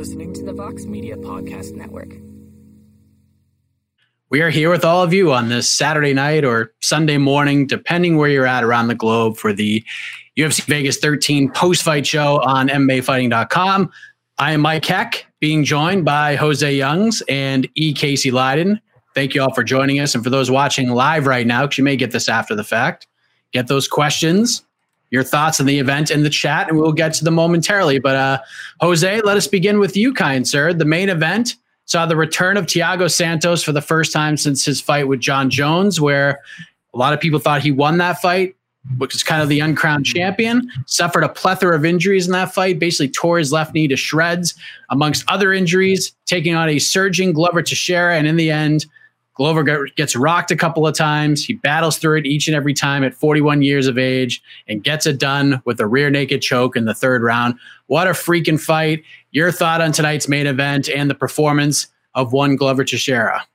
listening to the Vox Media Podcast Network. We are here with all of you on this Saturday night or Sunday morning, depending where you're at around the globe, for the UFC Vegas 13 post fight show on MMAfighting.com. I am Mike Heck, being joined by Jose Youngs and E. Casey Leydon. Thank you all for joining us. And for those watching live right now, because you may get this after the fact, get those questions, your thoughts on the event in the chat, and we'll get to them momentarily. But uh, Jose, let us begin with you, kind sir. The main event saw the return of Thiago Santos for the first time since his fight with Jon Jones, where a lot of people thought he won that fight, which is kind of the uncrowned champion. Suffered a plethora of injuries in that fight, basically tore his left knee to shreds, amongst other injuries, taking on a surging Glover Teixeira. And in the end, Glover gets rocked a couple of times. He battles through it each and every time at 41 years of age and gets it done with a rear naked choke in the third round. What a freaking fight. Your thought on tonight's main event and the performance of one Glover Teixeira.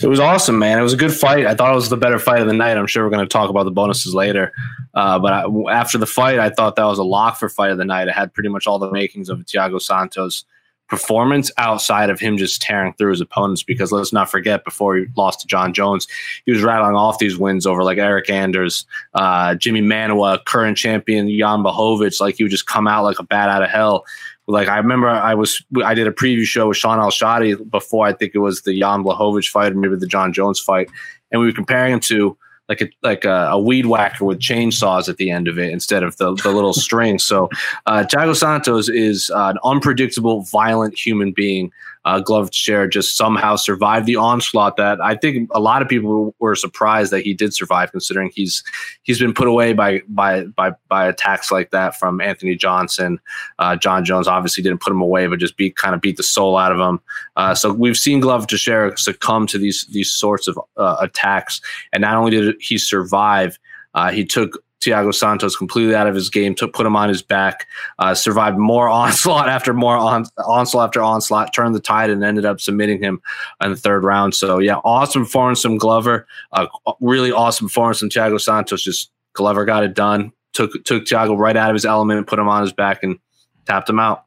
It was awesome, man. It was a good fight. I thought it was the better fight of the night. I'm sure we're going to talk about the bonuses later. Uh, but I, after the fight, I thought that was a lock for fight of the night. It had pretty much all the makings of Thiago Santos performance outside of him just tearing through his opponents. Because let's not forget, before he lost to Jon Jones, he was rattling off these wins over like Eryk Anders, uh, Jimi Manuwa, current champion Jan Blachowicz. Like he would just come out like a bat out of hell. Like I remember, I was I did a preview show with Shaun Al-Shatti before I think it was the Jan Blachowicz fight or maybe the Jon Jones fight, and we were comparing him to like a like a, a, weed whacker with chainsaws at the end of it instead of the, the little string. So uh, Thiago Santos is uh, an unpredictable, violent human being uh, Glove Chair just somehow survived the onslaught that I think a lot of people were surprised that he did survive, considering he's he's been put away by by by by attacks like that from Anthony Johnson. Uh, Jon Jones obviously didn't put him away, but just beat kind of beat the soul out of him. Uh, so we've seen Glover Teixeira succumb to these these sorts of uh, attacks, and not only did he survive, uh, he took Thiago Santos completely out of his game, took put him on his back, uh, survived more onslaught after more on, onslaught after onslaught, turned the tide, and ended up submitting him in the third round. So yeah, awesome performance from Glover. Uh, really awesome performance from Thiago Santos. Just Glover got it done. Took took Thiago right out of his element, put him on his back, and tapped him out.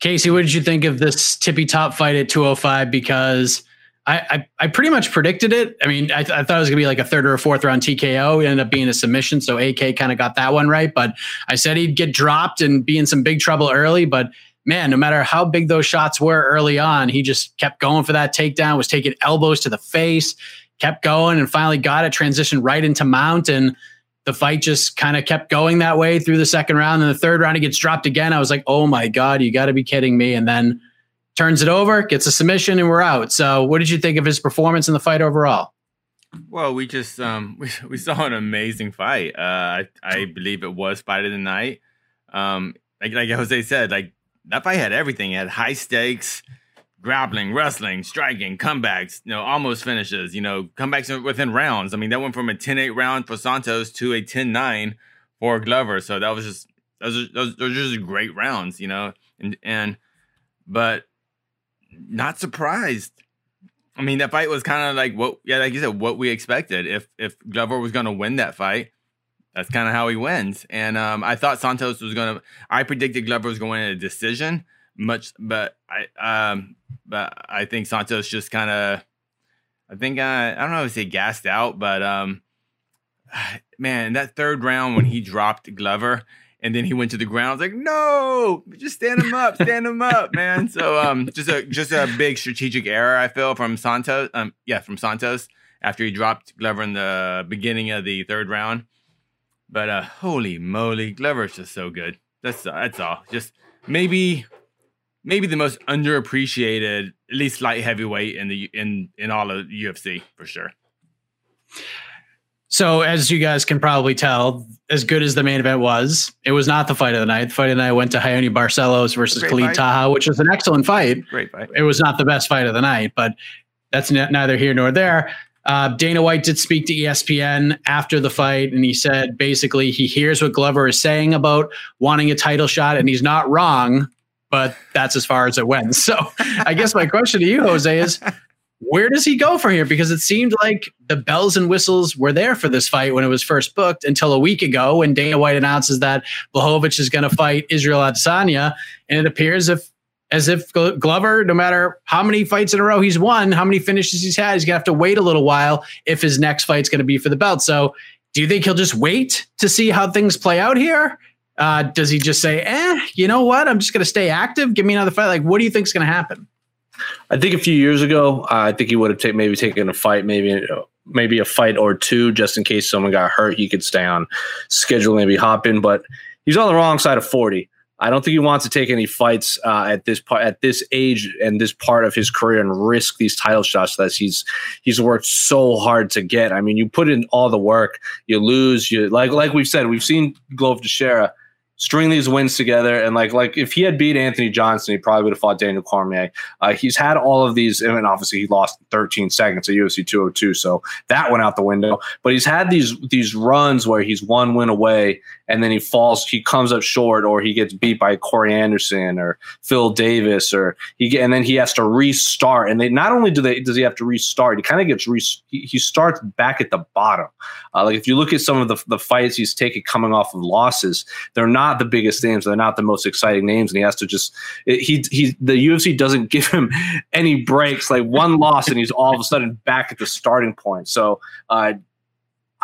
Casey, what did you think of this tippy top fight at 205? Because I, I, I pretty much predicted it. I mean, I, th- I, thought it was gonna be like a third or a fourth round TKO. It ended up being a submission, so AK kind of got that one right. But I said he'd get dropped and be in some big trouble early. But man, no matter how big those shots were early on, he just kept going for that takedown. Was taking elbows to the face, kept going, and finally got it. Transitioned right into mount, and the fight just kind of kept going that way through the second round. And the third round, he gets dropped again. I was like, oh my god, you got to be kidding me! And then turns it over, gets a submission, and we're out. So, what did you think of his performance in the fight overall? Well, we just um, we, we saw an amazing fight. Uh, I I believe it was fight of the night. Um, like like Jose said, like that fight had everything. It had high stakes, grappling, wrestling, striking, comebacks. You know, almost finishes. You know, comebacks within rounds. I mean, that went from a 10-8 round for Santos to a 10-9 for Glover. So that was just those those, those just great rounds. You know, and and but not surprised. I mean, that fight was kind of like what, yeah, like you said, what we expected. If if Glover was going to win that fight, that's kind of how he wins. And um, I thought Santos was going to. I predicted Glover was going to a decision, much, but I um, but I think Santos just kind of. I think uh, I don't know if he gassed out, but um, man, that third round when he dropped Glover, and then he went to the ground. I was like, no, just stand him up, stand him up, man. So um, just a just a big strategic error I feel from Santos. Um, yeah, from Santos after he dropped Glover in the beginning of the third round. But uh, holy moly, Glover's just so good. That's that's all. Just maybe maybe the most underappreciated, at least light heavyweight in the in in all of UFC for sure. So, as you guys can probably tell, as good as the main event was, it was not the fight of the night. The fight of the night went to Raoni Barcelos versus Great Khalid fight. Taha, which was an excellent fight. Great fight. It was not the best fight of the night, but that's neither here nor there. Uh, Dana White did speak to ESPN after the fight, and he said basically he hears what Glover is saying about wanting a title shot, and he's not wrong, but that's as far as it went. So, I guess my question to you, Jose, is where does he go from here? Because it seemed like the bells and whistles were there for this fight when it was first booked until a week ago when Dana White announces that Blachowicz is going to fight Israel Adesanya, and it appears if as if Glover, no matter how many fights in a row he's won, how many finishes he's had, he's gonna have to wait a little while if his next fight's going to be for the belt. So, do you think he'll just wait to see how things play out here? Uh, does he just say, "Eh, you know what? I'm just going to stay active. Give me another fight." Like, what do you think's going to happen? I think a few years ago, uh, I think he would have ta- maybe taken a fight, maybe maybe a fight or two, just in case someone got hurt. He could stay on schedule, maybe hop in, but he's on the wrong side of forty. I don't think he wants to take any fights uh, at this part, at this age and this part of his career, and risk these title shots that he's he's worked so hard to get. I mean, you put in all the work, you lose. You like like we've said, we've seen Glover Teixeira string these wins together. And like like if he had beat Anthony Johnson, he probably would have fought Daniel Cormier. Uh, he's had all of these, and obviously he lost 13 seconds at UFC 202, so that went out the window. But he's had these these runs where he's one win away, and then he falls, he comes up short, or he gets beat by Corey Anderson or Phil Davis, or he get, and then he has to restart. And they not only do they does he have to restart, he kind of gets re, he, he, starts back at the bottom. Uh, like if you look at some of the the fights he's taken coming off of losses, they're not not the biggest names. They're not the most exciting names, and he has to just he he the UFC doesn't give him any breaks. Like one loss, and he's all of a sudden back at the starting point. So. Uh,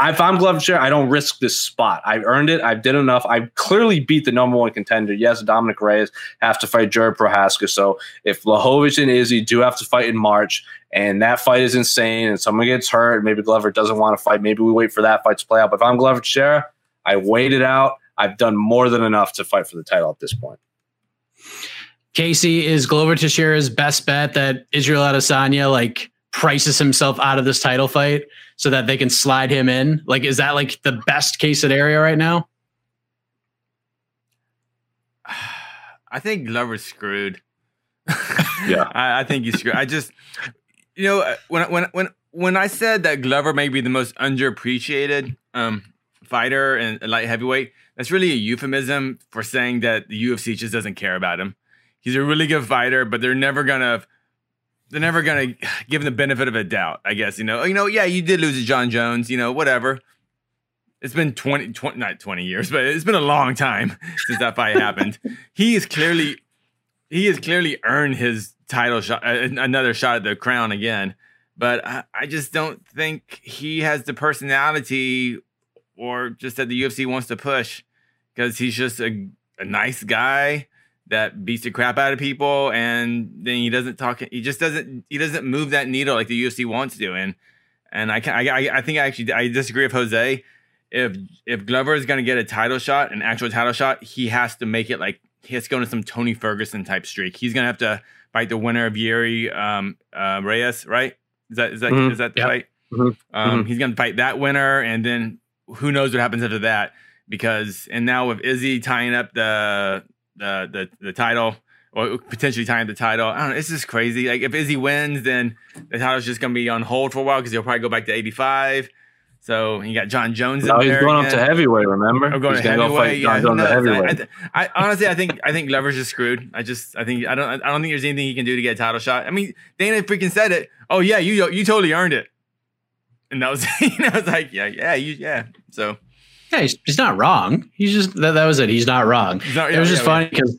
if I'm Glover Teixeira, I don't risk this spot. I've earned it. I've did enough. I've clearly beat the number one contender. Yes, Dominick Reyes have to fight Jiri Prochazka. So if Blachowicz and Izzy do have to fight in March, and that fight is insane, and someone gets hurt, maybe Glover doesn't want to fight. Maybe we wait for that fight to play out. But if I'm Glover Teixeira, I wait it out. I've done more than enough to fight for the title at this point. Casey is Glover Teixeira's best bet that Israel Adesanya like prices himself out of this title fight so that they can slide him in. Like, is that like the best case scenario right now? I think Glover's screwed. yeah, I, I think he's screwed. I just, you know, when when when when I said that Glover may be the most underappreciated um, fighter and light heavyweight, that's really a euphemism for saying that the UFC just doesn't care about him. He's a really good fighter, but they're never gonna they're never gonna give him the benefit of a doubt. I guess you know, you know, yeah, you did lose to Jon Jones, you know, whatever. It's been 20, 20 not 20 years, but it's been a long time since that fight happened. He is clearly he has clearly earned his title shot, uh, another shot at the crown again. But I, I just don't think he has the personality or just that the UFC wants to push because he's just a, a nice guy that beats the crap out of people and then he doesn't talk he just doesn't he doesn't move that needle like the UFC wants to and and I can I I think I actually I disagree with Jose if if Glover is going to get a title shot an actual title shot he has to make it like he has to go into some Tony Ferguson type streak he's going to have to fight the winner of Yuri um, uh, Reyes right is that is that mm-hmm. is that the yep. fight mm-hmm. Um, mm-hmm. he's going to fight that winner and then who knows what happens after that? Because and now with Izzy tying up the the the, the title or potentially tying the title, I don't know. It's just crazy. Like if Izzy wins, then the title's just gonna be on hold for a while because he'll probably go back to eighty five. So you got Jon Jones. No, in he's going up to heavyweight. Remember? I'm going he's to heavyweight. go fight yeah, Jon Jones at I, heavyweight. I, I honestly, I think I think Glover's just screwed. I just, I think, I don't, I don't think there's anything he can do to get a title shot. I mean, Dana freaking said it. Oh yeah, you you totally earned it. And that was, you know, I was like, yeah, yeah, you, yeah. So Yeah, he's, he's not wrong. He's just that, that was it. He's not wrong. He's not- it yeah, was just yeah, funny because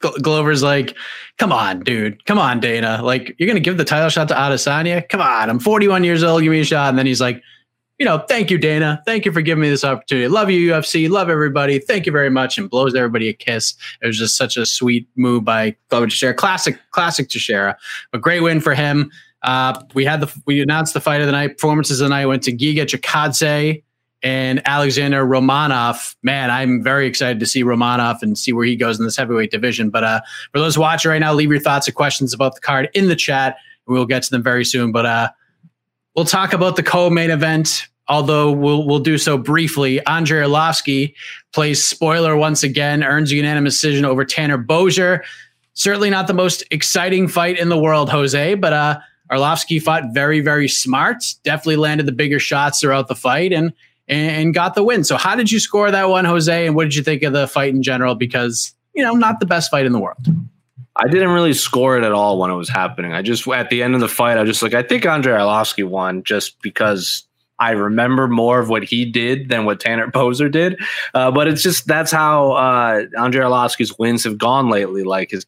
Glover's like, "Come on, dude. Come on, Dana. Like, you're gonna give the title shot to Adesanya? Come on. I'm 41 years old. Give me a shot." And then he's like, "You know, thank you, Dana. Thank you for giving me this opportunity. Love you, UFC. Love everybody. Thank you very much." And blows everybody a kiss. It was just such a sweet move by Glover Teixeira. Classic, classic Teixeira. A great win for him. Uh, we had the we announced the fight of the night. Performances of the night went to Giga Chikadze and Alexander Romanov. Man, I'm very excited to see Romanov and see where he goes in this heavyweight division. But uh, for those watching right now, leave your thoughts and questions about the card in the chat. We'll get to them very soon. But uh, we'll talk about the co-main event. Although we'll we'll do so briefly. Andrei Arlovsky plays spoiler once again, earns a unanimous decision over Tanner Boser. Certainly not the most exciting fight in the world, Jose, but uh, Arlovsky fought very, very smart. Definitely landed the bigger shots throughout the fight and and got the win. So, how did you score that one, Jose? And what did you think of the fight in general? Because you know, not the best fight in the world. I didn't really score it at all when it was happening. I just at the end of the fight, I just like, I think Andrei Arlovsky won just because I remember more of what he did than what Tanner Boser did. Uh, but it's just that's how uh, Andrei Arlovsky's wins have gone lately. Like his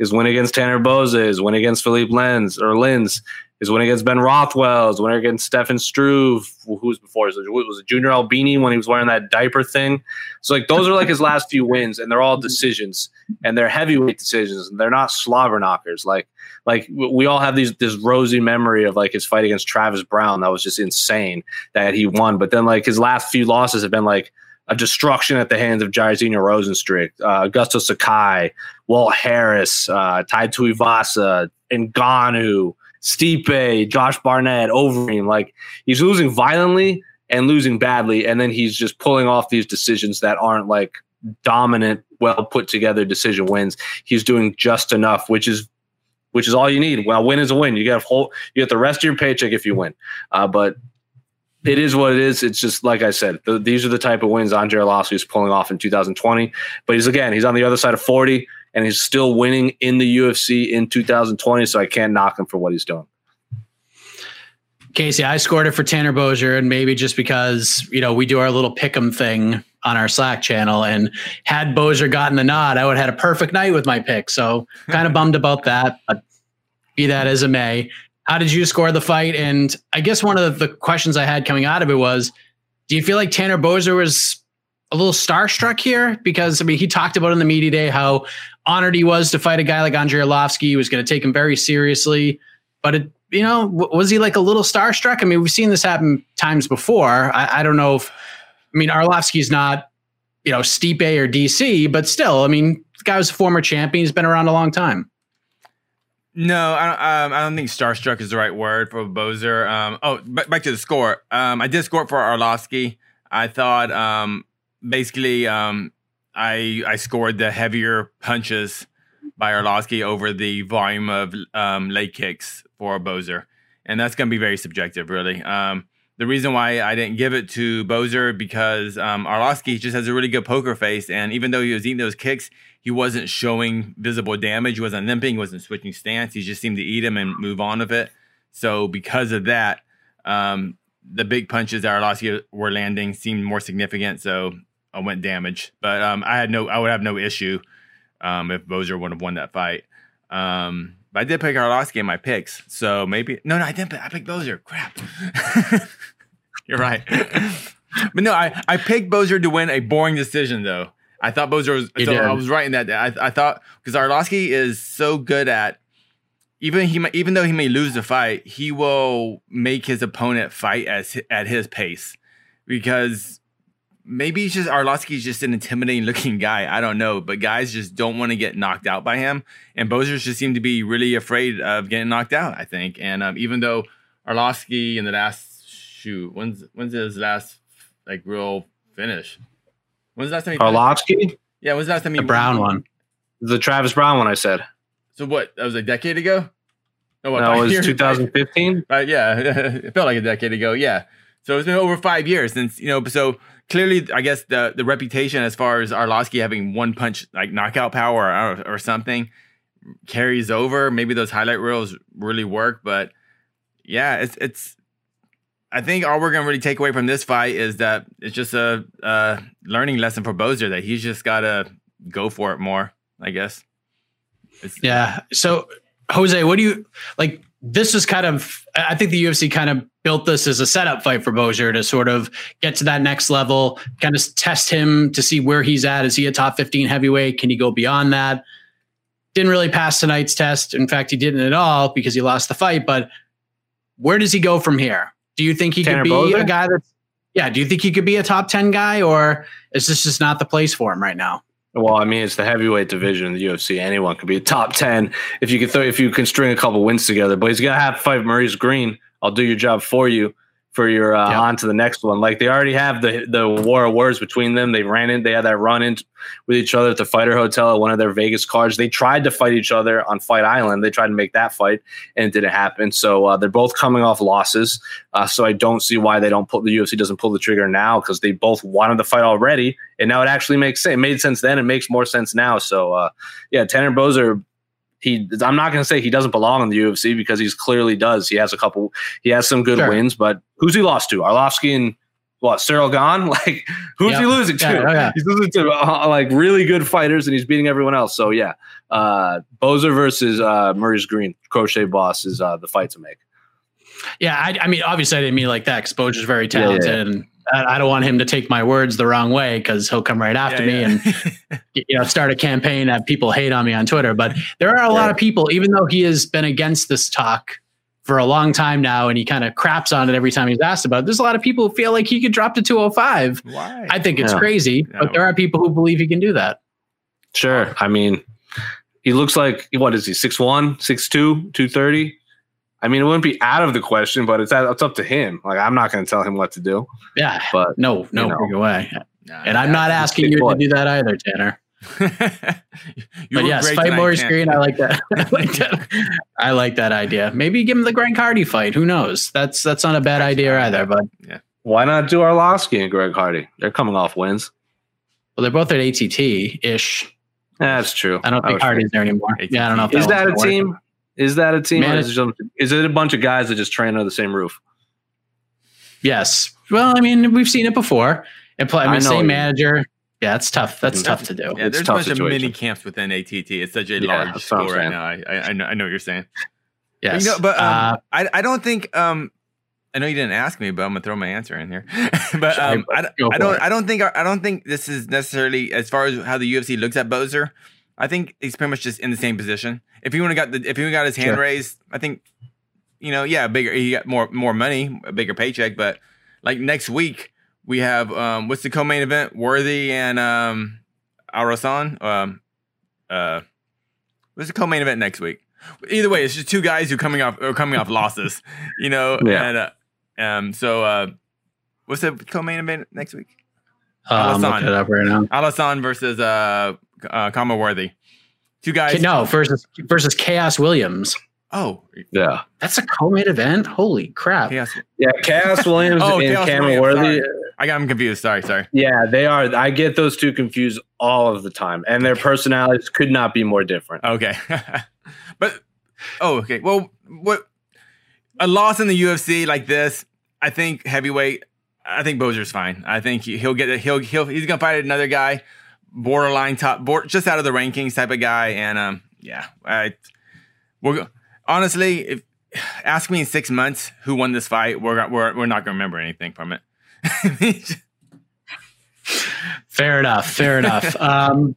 his win against Tanner Boser, his win against Philippe Lenz or Linz, his win against Ben Rothwell, his win against Stefan Struve, who was before was it, was it Junior Albini when he was wearing that diaper thing. So like those are like his last few wins, and they're all mm-hmm. decisions, and they're heavyweight decisions, and they're not slobber knockers. Like like we all have these this rosy memory of like his fight against Travis Browne that was just insane that he won, but then like his last few losses have been like a destruction at the hands of Jairzinho Rozenstruik, uh, Augusto Sakai, Walt Harris, uh, Tai Tuivasa, Ngannou, Stipe, Josh Barnett, Overeem. Like he's losing violently and losing badly, and then he's just pulling off these decisions that aren't like dominant, well put together decision wins. He's doing just enough, which is which is all you need. Well, win is a win. You get a whole, you get the rest of your paycheck if you win. Uh, but it is what it is. It's just like I said. The, these are the type of wins Andrei Arlovsky is pulling off in 2020. But he's again, he's on the other side of 40, and he's still winning in the UFC in 2020. So I can't knock him for what he's doing. Casey, I scored it for Tanner Boser, and maybe just because you know we do our little pick'em thing on our Slack channel, and had Boser gotten the nod, I would have had a perfect night with my pick. So kind of bummed about that, but be that as it may. How did you score the fight? And I guess one of the questions I had coming out of it was, do you feel like Tanner Boser was a little starstruck here? Because I mean, he talked about in the media day how honored he was to fight a guy like Andrei Arlovsky. He was going to take him very seriously, but it you know, was he like a little starstruck? I mean, we've seen this happen times before. I, I don't know if, I mean, Arlovsky's not, you know, Stipe or DC, but still, I mean, the guy was a former champion. He's been around a long time. No, I don't, um, I don't think starstruck is the right word for Boser. Um, oh, b- back to the score. Um, I did score for Arlovsky. I thought um, basically um, I I scored the heavier punches by Arlovsky over the volume of um, leg kicks for Boser. And that's going to be very subjective, really. Um, the reason why I didn't give it to Boser because um, Arlovsky just has a really good poker face. And even though he was eating those kicks, he wasn't showing visible damage. He wasn't limping. He wasn't switching stance. He just seemed to eat him and move on with it. So because of that, um, the big punches that Arlovsky were landing seemed more significant. So I went damage. But um, I had no, I would have no issue um, if Boser would have won that fight. Um, but I did pick Arlovsky in my picks, so maybe no, no, I didn't. Pick, I picked Boser. Crap. You're right. but no, I I picked Boser to win a boring decision though. I thought Boser was. So. I was right in that. I I thought because Arlovsky is so good at even he might- even though he may lose the fight, he will make his opponent fight as at his pace because maybe he's just Arlovsky's just an intimidating looking guy. I don't know, but guys just don't want to get knocked out by him, and Boser just seemed to be really afraid of getting knocked out. I think, and um, even though Arlovsky in the last shoot, when's when's his last like real finish? When's the last time finished? Arlovsky, Yeah, when's the last time he The brown one. the Travis Browne one I said. So what? That was a decade ago. No, what, That was 2015. Right, uh, yeah, it felt like a decade ago. Yeah. So it's been over five years since you know. So clearly, I guess the the reputation as far as Arlovsky having one punch like knockout power or, or something carries over. Maybe those highlight reels really work, but yeah, it's it's. I think all we're gonna really take away from this fight is that it's just a, a learning lesson for Boser that he's just gotta go for it more. I guess. It's, yeah. So Jose, what do you like? This is kind of, I think the UFC kind of built this as a setup fight for Boser to sort of get to that next level, kind of test him to see where he's at. Is he a top 15 heavyweight? Can he go beyond that? Didn't really pass tonight's test. In fact, he didn't at all because he lost the fight. But where does he go from here? Do you think he Tanner could be Boser? a guy that's, yeah, do you think he could be a top 10 guy or is this just not the place for him right now? Well, I mean, it's the heavyweight division in the UFC. Anyone could be a top ten if you can throw if you can string a couple wins together. But he's gonna have to fight Maurice Greene. I'll do your job for you for your uh, on to the next one. Like they already have the the war of words between them. They ran in, they had that run in with each other at the Fighter Hotel at one of their Vegas cards. They tried to fight each other on Fight Island. They tried to make that fight, and it didn't happen. So uh, they're both coming off losses. Uh, so I don't see why they don't pull the UFC doesn't pull the trigger now because they both wanted the fight already, and now it actually makes sense. It made sense then. It makes more sense now. So uh, yeah, Tanner Boser he I'm not going to say he doesn't belong in the UFC because he's clearly does. He has a couple. He has some good sure. wins, but who's he lost to? Arlovsky and what? Ciryl Gane? Like who's yep. he losing to? Yeah, oh, yeah. He's losing to uh, like really good fighters, and he's beating everyone else. So yeah, uh, Boser versus uh, Maurice Greene, crochet boss is uh, the fight to make. Yeah, I, I mean, obviously, I didn't mean like that. Exposure's very talented, yeah, and I don't want him to take my words the wrong way because he'll come right after yeah, me and you know start a campaign that people hate on me on Twitter. But there are a lot of people, even though he has been against this talk for a long time now, and he kind of craps on it every time he's asked about. It. There's a lot of people who feel like he could drop to 205. Why? I think it's crazy, but there are people who believe he can do that. Sure. I mean, he looks like what is he? 6'1", 6'2", 230? I mean, it wouldn't be out of the question, but it's it's up to him. Like I'm not going to tell him what to do. Yeah, but no, no, you know, way. and I'm not asking you to do that either, Tanner. but yes, fight Maurice Greene. I like that. I like that. I like that idea. Maybe give him the Greg Hardy fight. Who knows? That's that's not a bad idea either. But yeah, why not do Arlovsky and Greg Hardy? They're coming off wins. Well, they're both at ATT ish. That's true. I don't think Hardy's there anymore. ATT. Yeah, I don't know. If is that, that a team? Is that a team? Man, is, it, is it a bunch of guys that just train under the same roof? Yes. Well, I mean, we've seen it before. And play, I mean, I same manager. Yeah, it's tough. That's tough to do. Yeah, it's there's a bunch situation. of mini camps within ATT. It's such a yeah, large school right now. I, I, I, know, I know what you're saying. Yes. You know, but um, uh, I, I don't think um, I know you didn't ask me, but I'm gonna throw my answer in here. but um, I, I don't I don't think I don't think this is necessarily as far as how the UFC looks at Boser. I think he's pretty much just in the same position. If he would have got the, if he got his hand sure. raised, I think, you know, yeah, bigger. He got more more money, a bigger paycheck. But like next week, we have um, what's the co-main event? Worthy and um, Alhassan. Um, uh, what's the co-main event next week? Either way, it's just two guys who coming off or coming off losses. You know, yeah. And, uh, um, so uh, what's the co-main event next week? Uh, I'm looking it up right now. Alhassan versus uh, uh, Khama Worthy. Two guys. No, versus versus Khaos Williams. Oh, yeah, that's a co-main event. Holy crap! Khaos. Yeah, Khaos Williams oh, and Khama Worthy. I got them confused. Sorry, sorry. Yeah, they are. I get those two confused all of the time, and their personalities could not be more different. Okay, but oh, okay. Well, what a loss in the UFC like this? I think heavyweight. I think Boser's fine. I think he'll get it. He'll he'll he's gonna fight another guy borderline top, board, just out of the rankings type of guy. And um, yeah, I we're honestly, if ask me in six months who won this fight, we're we're we're not gonna remember anything from it. fair enough. Fair enough. Um,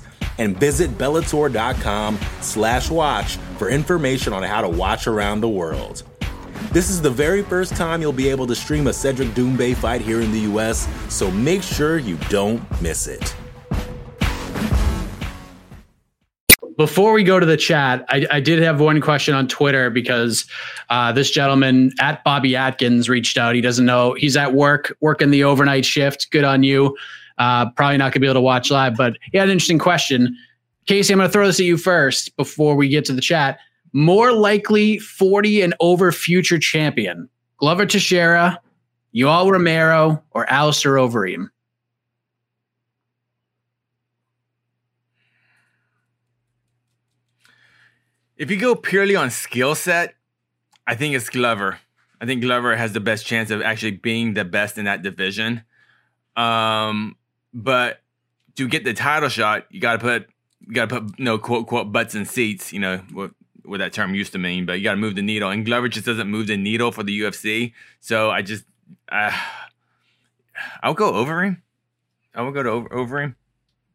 And visit Bellator.com slash watch for information on how to watch around the world. This is the very first time you'll be able to stream a Cedric Doumbé fight here in the US, so make sure you don't miss it. Before we go to the chat, I, I did have one question on Twitter because uh, this gentleman at Bobby Atkins reached out. He doesn't know he's at work, working the overnight shift. Good on you. Uh, probably not gonna be able to watch live, but had an interesting question. Casey, I'm gonna throw this at you first before we get to the chat. More likely 40 and over future champion, Glover Teixeira, Yoel Romero, or Alistair Overeem? If you go purely on skill set, I think it's Glover. I think Glover has the best chance of actually being the best in that division. Um, but to get the title shot, you got to put you got to put no quote quote butts in seats. You know what what that term used to mean, but you got to move the needle. And Glover just doesn't move the needle for the UFC. So I just uh, I'll go over him. I will go to over, over him.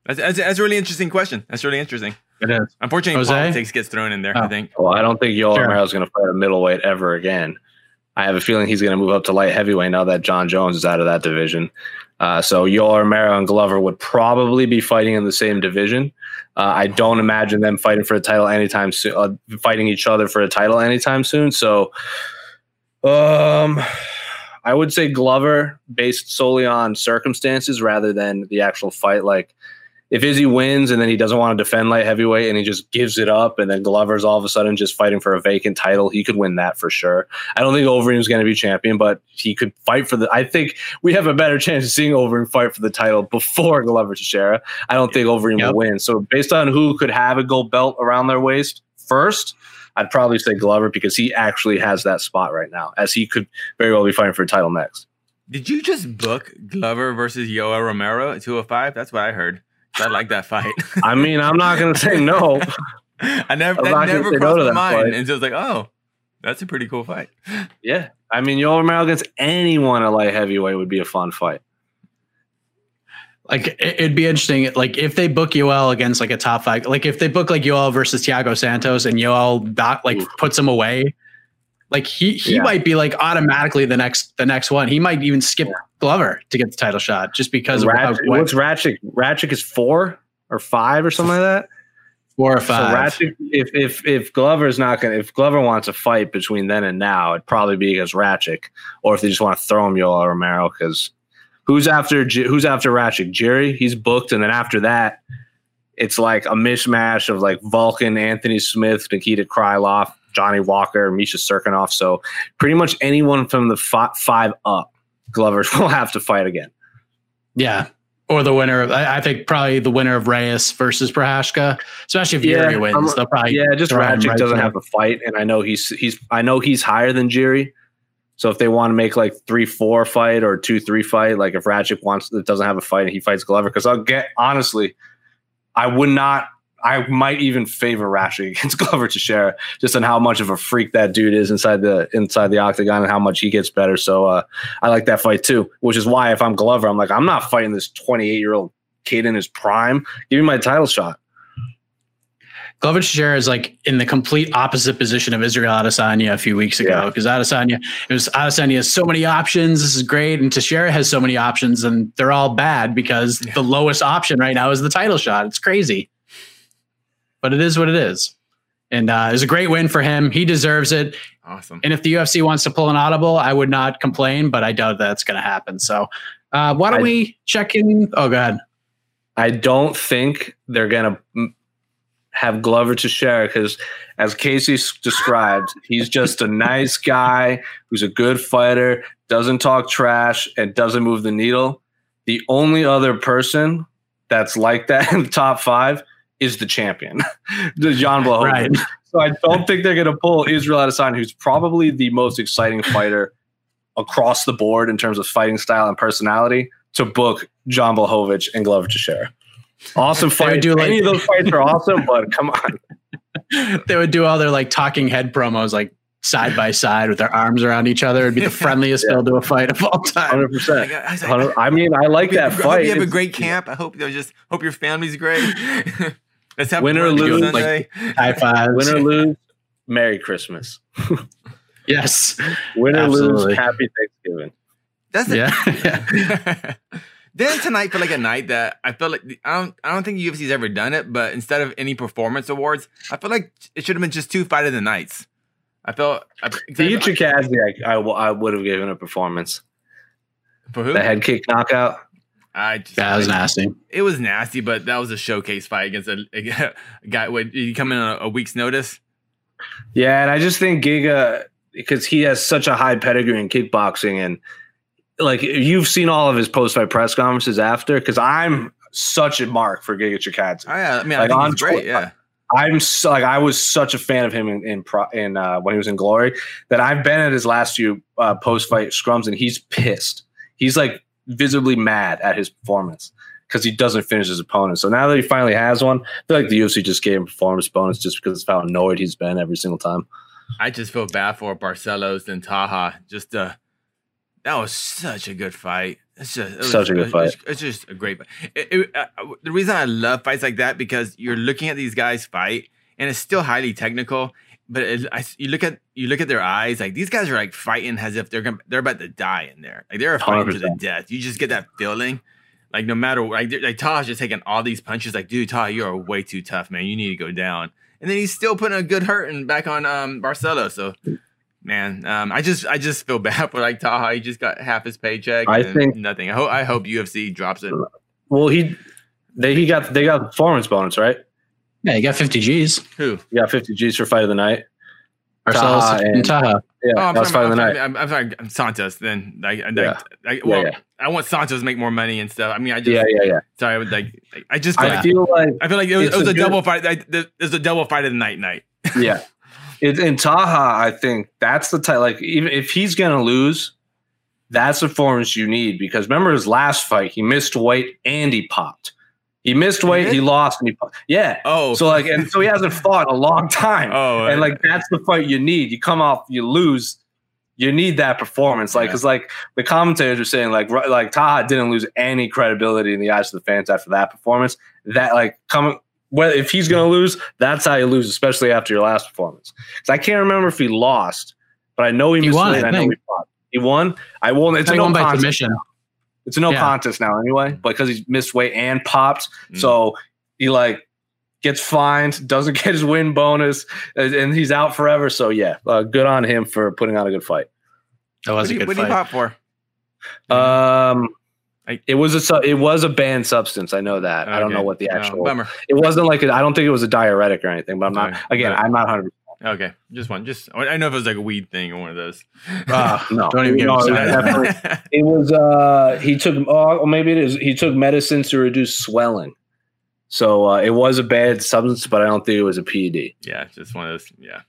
That's, that's, that's a really interesting question. That's really interesting. It is. Unfortunately, Jose? politics gets thrown in there. I Oh. think. Well, I don't think Yoel Sure. Romero is going to fight a middleweight ever again. I have a feeling he's going to move up to light heavyweight now that Jon Jones is out of that division. Uh, so Yoel Romero and Glover would probably be fighting in the same division. Uh, I don't imagine them fighting for a title anytime soon, uh, fighting each other for a title anytime soon. So, um, I would say Glover based solely on circumstances rather than the actual fight. Like, if Izzy wins and then he doesn't want to defend light heavyweight and he just gives it up and then Glover's all of a sudden just fighting for a vacant title, he could win that for sure. I don't think Overeem's going to be champion, but he could fight for the. I think we have a better chance of seeing Overeem fight for the title before Glover Teixeira. I don't think Overeem Yep. will win. So based on who could have a gold belt around their waist first, I'd probably say Glover because he actually has that spot right now, as he could very well be fighting for a title next. Did you just book Glover versus Yoel Romero at 205? That's what I heard. I like that fight. I mean, I'm not going to say no. I never I'm that never say no crossed to my that mind. fight. And just like, oh, that's a pretty cool fight. Yeah. I mean, Yoel Romero against anyone at light heavyweight would be a fun fight. Like it- it'd be interesting, like if they book Yoel against like a top five, like if they book like Yoel versus Thiago Santos and Yoel doc, like Oof. puts him away, like he he Yeah. might be like automatically the next the next one. He might even skip Glover to get the title shot just because of Rakic, what, what's Rakic? Rakic is four or five or something like that. four or So five. Rakic, if if if Glover's not gonna, if Glover wants a fight between then and now, it'd probably be against Rakic, or if they just want to throw him Yoel Romero, because who's after who's after Rakic? Jerry, he's booked, and then after that, it's like a mishmash of like Volkan, Anthony Smith, Nikita Krylov, Johnny Walker, Misha Cirkunov. So pretty much anyone from the fi- five up, Glover will have to fight again. yeah. Or the winner of, I, I think probably the winner of Reyes versus Prochazka, especially if Yeah, Yuri wins. I'm- they'll probably yeah, just throw right doesn't have a fight, and I know he's he's I know he's higher than Jiri. So if they want to make like three four fight or two three fight, like if Rakic wants that doesn't have a fight and he fights Glover, because I'll get honestly, I would not. I might even favor Rakic against Glover Teixeira just on how much of a freak that dude is inside the inside the octagon and how much he gets better. So uh, I like that fight too, which is why if I'm Glover, I'm like I'm not fighting this 28 year old kid in his prime. Give me my title shot. Glover Teixeira is like in the complete opposite position of Israel Adesanya a few weeks ago Yeah. because Adesanya it was Adesanya has so many options. This is great, and Teixeira has so many options, and they're all bad because the lowest option right now is the title shot. It's crazy, but it is what it is, and uh, it's a great win for him. He deserves it. Awesome. And if the UFC wants to pull an audible, I would not complain, but I doubt that's going to happen. So uh, why don't I- we check in? Oh, God. I don't think they're gonna mm, have Glover Teixeira because, as Casey described, he's just a nice guy who's a good fighter, doesn't talk trash, and doesn't move the needle. The only other person that's like that in the top five is the champion, the Jan Blachowicz. Right. So I don't think they're going to pull Israel Adesanya, who's probably the most exciting fighter across the board in terms of fighting style and personality, to book Jan Blachowicz and Glover Teixeira. Awesome fight. do like- Any of those fights are awesome, but come on. they would do all their like talking head promos like side by side with their arms around each other. It'd be the friendliest Yeah. build to a fight of all time. 100%. I, I, I, I mean, I like that I hope fight. you have a great camp. I hope you just hope your family's great. Let's have Win or lose, Sunday. High five. Win or lose, Merry Christmas. Yes. Win or lose, happy Thanksgiving. That's it. Yeah. Didn't tonight feel like a night that I feel like I don't I don't think UFC's ever done it, but instead of any performance awards, I feel like it should have been just two fight of the nights. I felt I, The Chikadze, I would have given a performance. for who? The head kick knockout. I just, that was I- nasty. It was nasty, but that was a showcase fight against a, a guy. Wait, did he come in on a, a week's notice? Yeah, and I just think Giga because he has such a high pedigree in kickboxing, and like you've seen all of his post-fight press conferences after. Because I'm such a mark for Giga Chikadze. I, I mean, Like, I think on he's great. Twitter- Yeah, I'm so, like I was such a fan of him in in, pro, in uh, when he was in Glory that I've been at his last few uh, post-fight scrums, and he's pissed. He's like visibly mad at his performance because he doesn't finish his opponent. So now that he finally has one, I feel like the UFC just gave him performance bonus just because of how annoyed he's been every single time. I just feel bad for Barcelos and Taha. Just uh, that was such a good fight. It's just it was- Such a good fight. It's, it's just a great fight. It- uh, the reason I love fights like that because you're looking at these guys fight, and it's still highly technical. But it, I, you look at you look at their eyes, like these guys are like fighting as if they're gonna, they're about to die in there. Like they're fighting to the death. You just get that feeling. Like no matter like like Taha's just taking all these punches. Like dude, Taha, you are way too tough, man. You need to go down. And then he's still putting a good hurting back on um Barcelo. So man, um, I just I just feel bad for like Taha. He just got half his paycheck. I and think- nothing. I hope I hope UFC drops it. Well, he they he got they got performance bonus right. Yeah, you got 50 G's. Who? You got 50 G's for fight of the night. Ourselves Taha and and- Taha. Yeah, Oh, I'm that was fight sorry, of the I'm, night. I'm, I'm sorry. I'm Santos. Then like, I, Yeah. I, well, yeah. I want Santos to make more money and stuff. I mean, I just Yeah, yeah, yeah. sorry. I would like, like, I just feel I like, feel like I feel like it was, it was a a, good- double fight. Like, the, it was a double fight of the night. Night. yeah. It, in Taha, I think that's the type. Like, even if he's gonna lose, that's the performance you need. Because remember his last fight, he missed weight and he popped. He missed weight, did? he lost, and he. Yeah. Oh, So like, and so he hasn't fought in a long time. oh, and like that's the fight you need. You come off, you lose. You need that performance, like Yeah. because like the commentators are saying, like ri- like Taha didn't lose any credibility in the eyes of the fans after that performance. That like coming, well, if he's gonna lose, that's how you lose, especially after your last performance. Because I can't remember if he lost, but I know he, He missed won, weight, I I know he fought. He won. I won. It's a He no won by contest. submission. It's a no Yeah. contest now anyway, but because he missed weight and popped. Mm. So he like gets fined, doesn't get his win bonus, and, and he's out forever. So yeah, uh, good on him for putting on a good fight. That what was do a you, good what do you fight. pop for? Um, Like- it was a su- it was a banned substance. I know that. I don't know what the Oh, actual. bummer. it wasn't like a, I don't think it was a diuretic or anything. But I'm not. Okay. Again, Right. I'm not hundred. Okay, just one. Just I know if it was like a weed thing or one of those. Ah, No, Don't even get no, me it was started. It was. Uh, he took. Oh, maybe it is. He took medicine to reduce swelling. So uh, it was a bad substance, but I don't think it was a PED. yeah, just one of those. Yeah,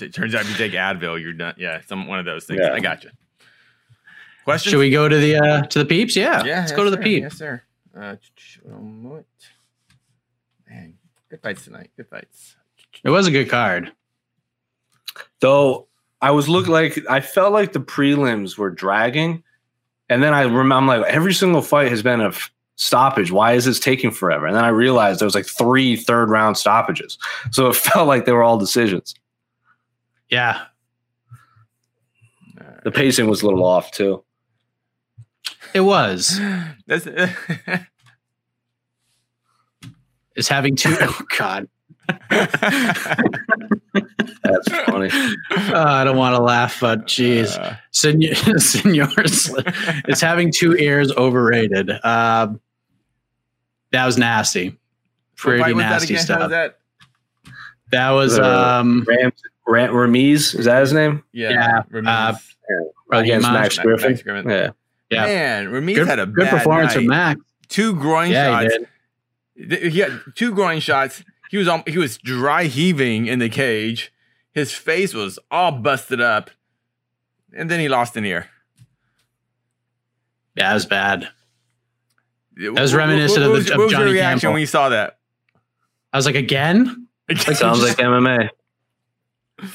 it turns out if you take Advil, you're done. Yeah, some one of those things. Yeah. I got you. Question. Should we go to the uh to the peeps? Yeah. Yeah, Let's yes, go to the sir. peeps. Yes, sir. Uh, ch- ch- one moment. Man, good fights tonight. Good fights. It was a good card. Though I was looking like I felt like the prelims were dragging, and then I remember I'm like every single fight has been a f- stoppage. Why is this taking forever? And then I realized there was like three third round stoppages, so it felt like they were all decisions. Yeah. The pacing was a little off too. It was. That's It's having two oh god. That's funny. Uh, I don't want to laugh, but jeez. Uh, Senor, Senor is having two ears overrated. Um, that was nasty. Pretty fight was that nasty stuff. that? That was Uh, um Ram, Ram Ramiz is that his name? Yeah, Yeah, Ramiz. uh, Against Max Max- Griffin. Max Griffin. Yeah, Yeah. Man, Ramiz good, had a good bad performance night. from Max. Two groin Yeah, he shots. did. He had two groin shots. He was on, he was dry heaving in the cage. His face was all busted up, and then he lost an ear. Yeah, it was bad. That was reminiscent of the- was, of what was Johnny your reaction Campbell. when you saw that? I was like, again? sounds like MMA. I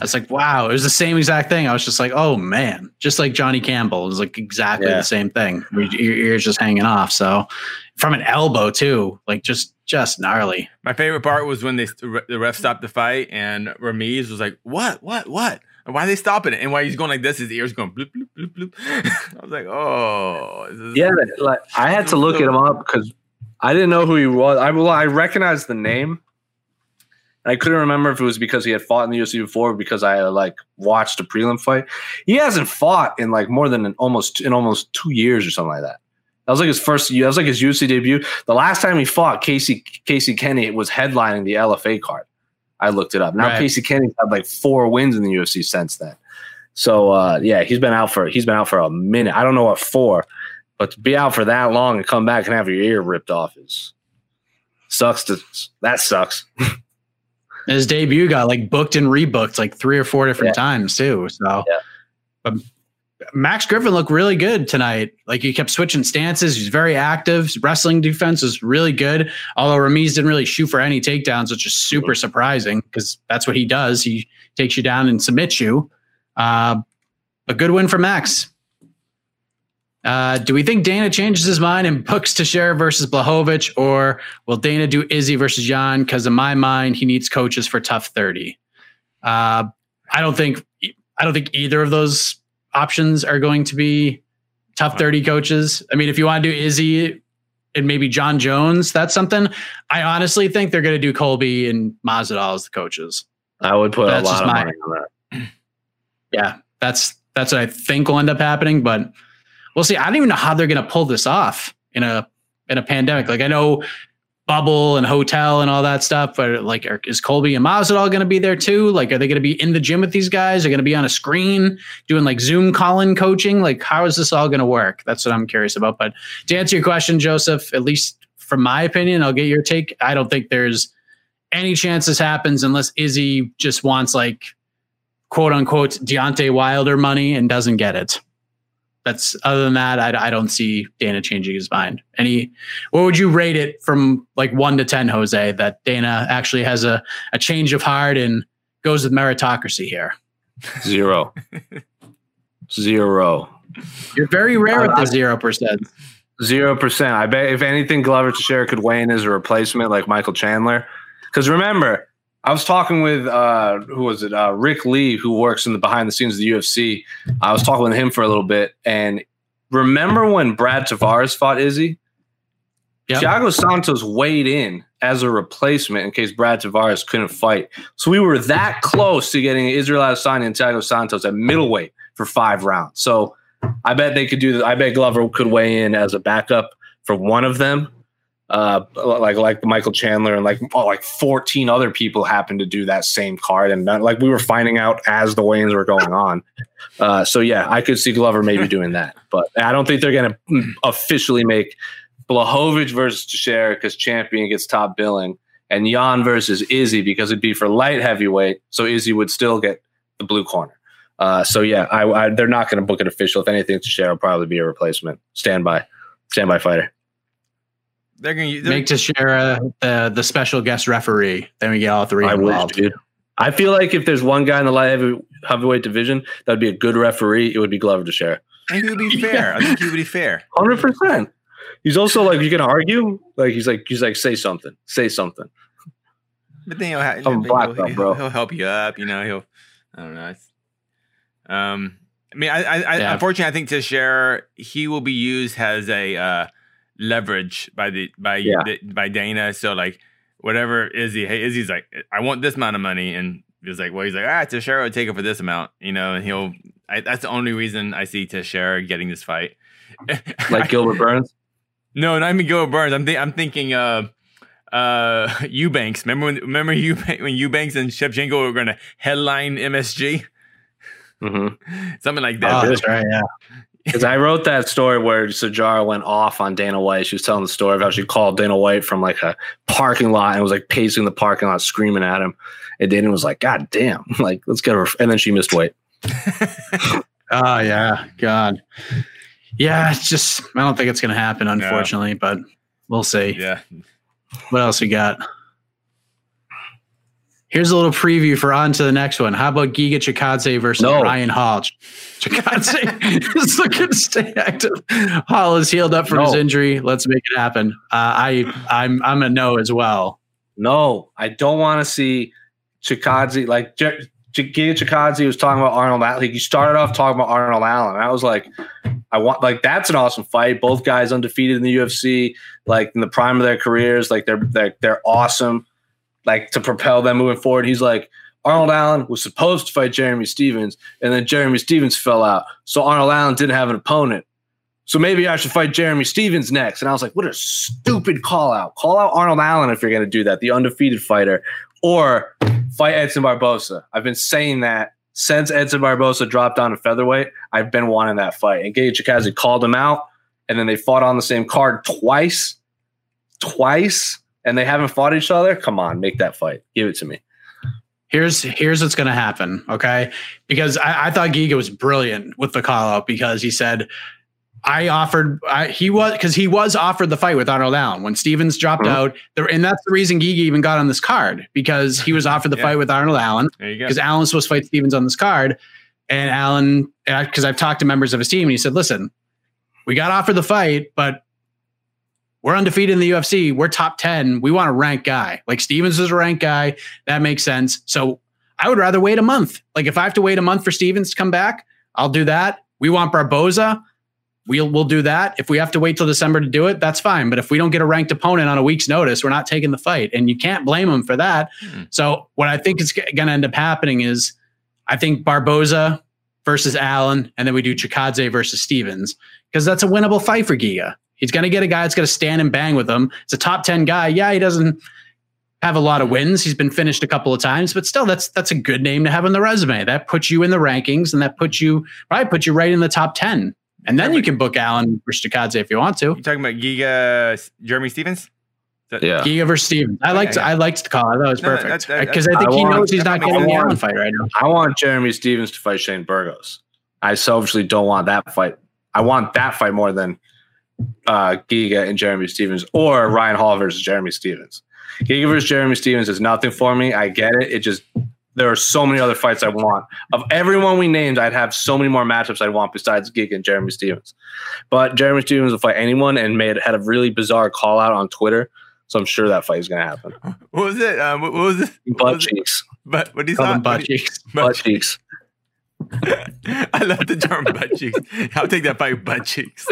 was like, wow, it was the same exact thing. I was just like, oh man, just like Johnny Campbell. It was like exactly Yeah. the same thing. Your, your ears just hanging off. So from an elbow too, like just just gnarly. My favorite part was when they the ref stopped the fight and Ramiz was like, "What? What? What?" why are they stopping it? And why he's going like this, his ears going bloop bloop bloop bloop. I was like, oh, Yeah, like I had to look at him up because I didn't know who he was. I well, I recognized the name. I couldn't remember if it was because he had fought in the UFC before, or because I like watched a prelim fight. He hasn't fought in like more than an almost in almost two years or something like that. That was like his first. That was like his UFC debut. The last time he fought, Casey Casey Kenny was headlining the LFA card. I looked it up. Now Right. Casey Kenny's had like four wins in the UFC since then. So uh, yeah, he's been out for he's been out for a minute. I don't know what for, but to be out for that long and come back and have your ear ripped off is sucks. To that sucks. His debut got like booked and rebooked like three or four different Yeah. times too. So, Yeah. but Max Griffin looked really good tonight. Like he kept switching stances. He's very active. His wrestling defense was really good. Although Ramiz didn't really shoot for any takedowns, which is super surprising because that's what he does. He takes you down and submits you. Uh, a good win for Max. Uh, do we think Dana changes his mind and books Teixeira versus Blachowicz, or will Dana do Izzy versus Jan? Because in my mind, he needs coaches for TUF thirty. Uh, I don't think I don't think either of those options are going to be TUF thirty coaches. I mean, if you want to do Izzy and maybe Jon Jones, that's something. I honestly think they're going to do Colby and Masvidal as the coaches. I would put That's a lot of my- money on that. Yeah, that's that's what I think will end up happening, but we'll see. I don't even know how they're going to pull this off in a in a pandemic. Like I know bubble and hotel and all that stuff, but like are, is Colby and Masvidal going to be there too? Like are they going to be in the gym with these guys? Are going to be on a screen doing like Zoom calling coaching? Like how is this all going to work? That's what I'm curious about. But to answer your question, Joseph, at least from my opinion, I'll get your take. I don't think there's any chance this happens unless Izzy just wants like quote unquote Deontay Wilder money and doesn't get it. That's other than that, I, I don't see Dana changing his mind. Any, what would you rate it from like one to 10, Jose, that Dana actually has a, a change of heart and goes with meritocracy here? Zero. Zero. You're very rare with uh, I- the 0%. Zero percent. I bet if anything, Glover Teixeira could weigh in as a replacement like Michael Chandler. Because remember, I was talking with uh, who was it? Uh, Rick Lee, who works in the behind the scenes of the UFC. I was talking with him for a little bit, and remember when Brad Tavares fought Izzy? Yep. Thiago Santos weighed in as a replacement in case Brad Tavares couldn't fight. So we were that close to getting Israel Adesanya and Thiago Santos at middleweight for five rounds. So I bet they could do that. I bet Glover could weigh in as a backup for one of them. Uh, like like Michael Chandler and like oh, like 14 other people happened to do that same card and that, like we were finding out as the weigh-ins were going on. Uh, so yeah, I could see Glover maybe doing that, but I don't think they're going to officially make Blachowicz versus Teixeira because champion gets top billing, and Jan versus Izzy because it'd be for light heavyweight, so Izzy would still get the blue corner. Uh, so yeah, I, I, they're not going to book it official. If anything, Teixeira will probably be a replacement, standby, standby fighter. They're gonna use Make Teixeira the, the special guest referee. Then we get all three I wish, involved. dude. I feel like if there's one guy in the light heavy, heavyweight division that would be a good referee, it would be Glover Teixeira. I think he would be fair. I think he would be fair. Hundred percent. He's also like, you're gonna argue? Like he's like, he's like, say something, say something. But then he'll, ha- I'm he'll, black he'll, belt, bro. he'll help you up. You know, he'll. I don't know. It's, um, I mean, I, I, I Yeah. unfortunately, I think Teixeira he will be used as a uh, leverage by the by Yeah. the, by Dana. So like, whatever Izzy, hey Izzy's like, I want this amount of money, and he's like, well, he's like, ah, Teixeira will take it for this amount, you know, and he'll. I, that's the only reason I see Teixeira getting this fight. Like Gilbert Burns. No, not even Gilbert Burns. I'm, thi- I'm thinking uh, uh, Eubanks. Remember when remember Eubanks, when Eubanks and Shevchenko were going to headline MSG? hmm Something like that. Oh, that's right. Yeah. Because I wrote that story where Sijara went off on Dana White. She was telling the story of how she called Dana White from like a parking lot and was like pacing the parking lot, screaming at him. And Dana was like, "God damn! Like, let's get her." And then she missed weight. Oh ah, yeah, God. Yeah, it's just I don't think it's gonna happen, unfortunately, but we'll see. yeah. What else we got? Here's a little preview for on to the next one. How about Giga Chikadze versus No. Ryan Hall? Chikadze is looking to stay active. Hall is healed up from his injury. Let's make it happen. Uh, I I'm I'm a no as well. No, I don't want to see Chikadze like Ch- Giga Chikadze was talking about Arnold Allen. Like he started off talking about Arnold Allen. I was like, I want like that's an awesome fight. Both guys undefeated in the UFC, like in the prime of their careers. Like they're they're they're awesome. Like to propel them moving forward. He's like Arnold Allen was supposed to fight Jeremy Stephens, and then Jeremy Stephens fell out. So Arnold Allen didn't have an opponent. So maybe I should fight Jeremy Stephens next. And I was like, what a stupid call out. Call out Arnold Allen if you're going to do that, the undefeated fighter, or fight Edson Barboza. I've been saying that since Edson Barboza dropped down to featherweight. I've been wanting that fight. And Giga Chikadze called him out, and then they fought on the same card twice. Twice. And they haven't fought each other. Come on, make that fight. Give it to me. Here's here's what's going to happen, okay? Because I, I thought Giga was brilliant with the call out because he said, I offered I, he was because he was offered the fight with Arnold Allen when Stephens dropped Mm-hmm. out, there, and that's the reason Giga even got on this card because he was offered the Yeah. fight with Arnold Allen There you go. because Allen's supposed to fight Stephens on this card, and Allen because I've talked to members of his team and he said, listen, we got offered the fight, but we're undefeated in the UFC. We're top 10. We want a ranked guy. Like Stephens is a ranked guy. That makes sense. So I would rather wait a month. Like if I have to wait a month for Stephens to come back, I'll do that. We want Barboza. We'll we'll do that. If we have to wait till December to do it, that's fine. But if we don't get a ranked opponent on a week's notice, we're not taking the fight. And you can't blame them for that. Mhm. So what I think is going to end up happening is I think Barboza versus Allen, and then we do Chikadze versus Stephens because that's a winnable fight for Giga. He's going to get a guy that's going to stand and bang with him. It's a top 10 guy. Yeah, he doesn't have a lot of wins. He's been finished a couple of times, but still that's that's a good name to have on the resume. That puts you in the rankings and that puts you probably put you right in the top 10. And then you can book Allen versus Chikadze if you want to. You talking about Giga Jeremy Stephens? Is that- Yeah. Giga versus Stephens. I liked yeah. I liked the call. I thought it was No, no, perfect that- that- because I think I he want- knows he's not getting the Allen fight right now. I want Jeremy Stephens to fight Shane Burgos. I selfishly don't want that fight. I want that fight more than uh, Giga and Jeremy Stephens or Ryan Hall versus Jeremy Stephens. Giga versus Jeremy Stephens is nothing for me. I get it. It just there are so many other fights I want. Of everyone we named, I'd have so many more matchups I'd want besides Giga and Jeremy Stephens. But Jeremy Stephens will fight anyone and made had a really bizarre call out on Twitter. So I'm sure that fight is going to happen. What was it? Um, what, was it? Butt was it? cheeks, But what do you Call butt cheeks. butt cheeks. I love the term butt cheeks. I'll take that fight butt cheeks.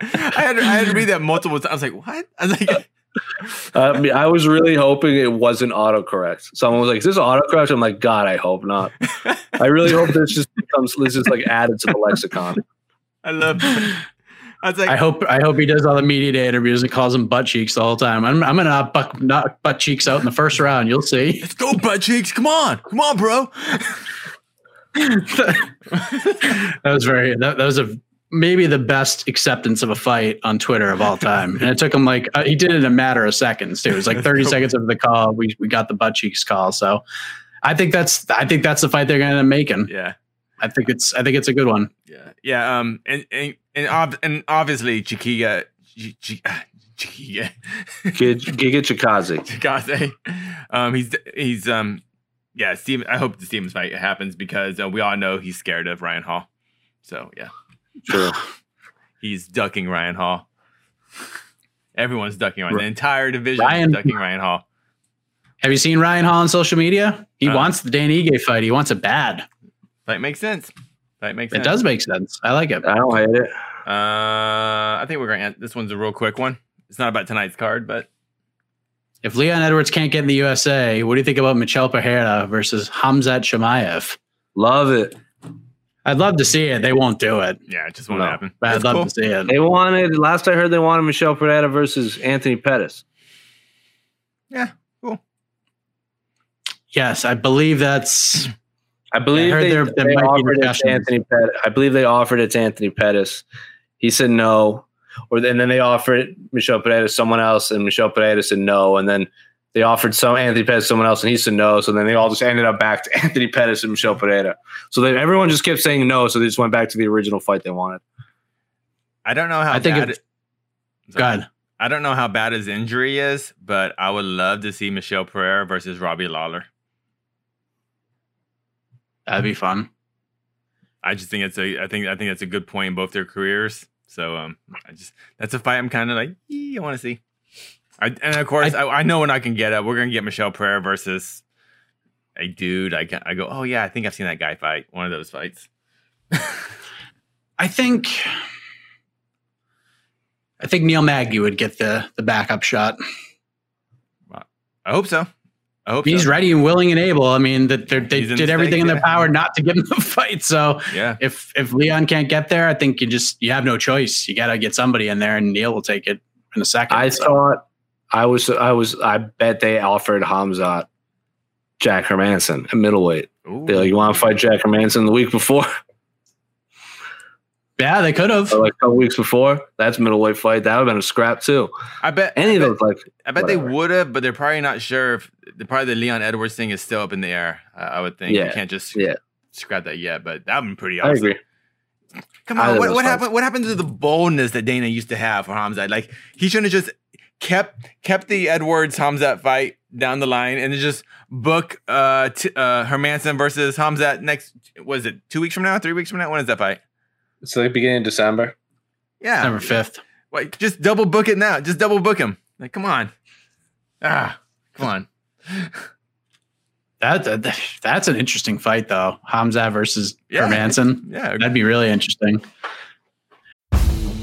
I had, to, I had to read that multiple times. I was like, what? I was like, I, mean, I was really hoping it wasn't autocorrect. Someone was like, "Is this autocorrect?" I'm like, "God, I hope not." I really hope this just becomes this is like added to the lexicon. I love. I was like, I hope I hope he does all the media day interviews and calls them butt cheeks the whole time. I'm, I'm gonna knock butt, knock butt cheeks out in the first round. You'll see. let's go butt cheeks. Come on, come on, bro. that was very that, that was a maybe the best acceptance of a fight on Twitter of all time. And it took him like uh, he did it in a matter of seconds too. It was like 30 seconds of the call. We we got the butt cheeks call. So I think that's I think that's the fight they're gonna end up making. Yeah, I think it's I think it's a good one. yeah, yeah. Um, and and and, ob- and obviously Chiquita, Ch- Ch- Chiquita, Giga Giga Chikaze. Chikadze. Um, he's he's um, yeah. Steven, I hope the Stephens fight happens because uh, we all know he's scared of Ryan Hall. So yeah, True. he's ducking Ryan Hall. Everyone's ducking Ryan. The entire division Ryan- is ducking Ryan Hall. Have you seen Ryan Hall on social media? He Uh, wants the Dan Ige fight. He wants it bad. Fight makes sense. Fight makes sense. It does make sense. I like it. I don't hate it. Uh, I think we're going to. This one's a real quick one. It's not about tonight's card, but If Leon Edwards can't get in the USA, what do you think about Michel Pereira versus Hamzat Chimaev? Love it. I'd love to see it. They won't do it, yeah, it just won't No. happen. but I'd That's love cool. to see it. They wanted last I heard they wanted Michel Pereira versus Anthony Pettis. Yeah, cool. Yes, I believe that's. I believe I heard they, there- there they might be offered it to. Anthony Pettis. I believe they offered it to Anthony Pettis. He said no. Or and then they offered Michel Pereira to someone else, and Michel Pereira said no. And then they offered some Anthony Pettis someone else, and he said no. So then they all just ended up back to Anthony Pettis and Michel Pereira. So then everyone just kept saying no. So they just went back to the original fight they wanted. I don't know how I think bad if- it, God. I don't know how bad his injury is, but I would love to see Michel Pereira versus Robbie Lawler. That'd be fun. I just think it's a I think I think that's a good point in both their careers. So um I just that's a fight I'm kind of like "Ee, I want to see. I, and of course I, I know when I can get it. We're gonna get Michel Pereira versus a dude, I I go, oh yeah, I think I've seen that guy fight one of those fights. I think I think Neil Magny would get the the backup shot. I hope so. I hope he's so. ready and willing and able. I mean, that they did the everything in their yeah. power not to give him the fight. So Yeah, if if Leon can't get there, I think you just you have no choice. You got to get somebody in there, and Neil will take it in a second. I So, thought I was I was I bet they offered Hamzat Jack Hermansson at middleweight. Ooh. They're like, you want to fight Jack Hermansson the week before yeah, they could have. like a couple weeks before? That's middleweight fight. That would have been a scrap too. I bet Any I of bet, those like I bet they would have, but they're probably not sure if the probably the Leon Edwards thing is still up in the air. Uh, I would think Yeah. you can't just Yeah. scrap that yet, but that would be pretty I awesome. agree. Come on, what, what happened? What happened to the boldness that Dana used to have for Hamzat? Like he shouldn't have just kept kept the Edwards Hamzat fight down the line and then just book uh, t- uh Hermansson versus Hamzat next. Was it two weeks from now? Three weeks from now? When is that fight? It's like beginning of December. Yeah, Number fifth. Like, just double book it now. Just double book him. Like, come on. Ah, come on. That, that that's an interesting fight though. Hamza versus Yeah. Hermansson. Yeah, That'd be really interesting.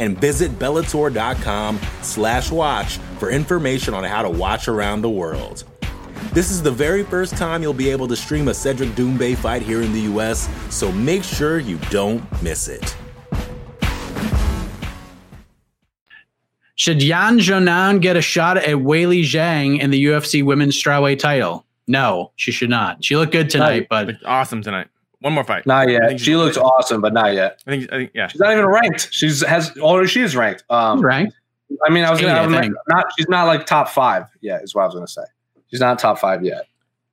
And visit Bellator.com slash watch for information on how to watch around the world. This is the very first time you'll be able to stream a Cedric Doumbé fight here in the US, so make sure you don't miss it. Should Yan Jonan get a shot at Weili Zhang in the UFC Women's Strawweight title? No, she should not. She looked good tonight, but Looked awesome tonight. One more fight. Not yet. She looks awesome, but not yet. I think, I think yeah. She's not even ranked. She's has although she is ranked. Um, right. I mean, I was gonna I I'm not. She's not like top five yet. Is what I was gonna say. She's not top five yet.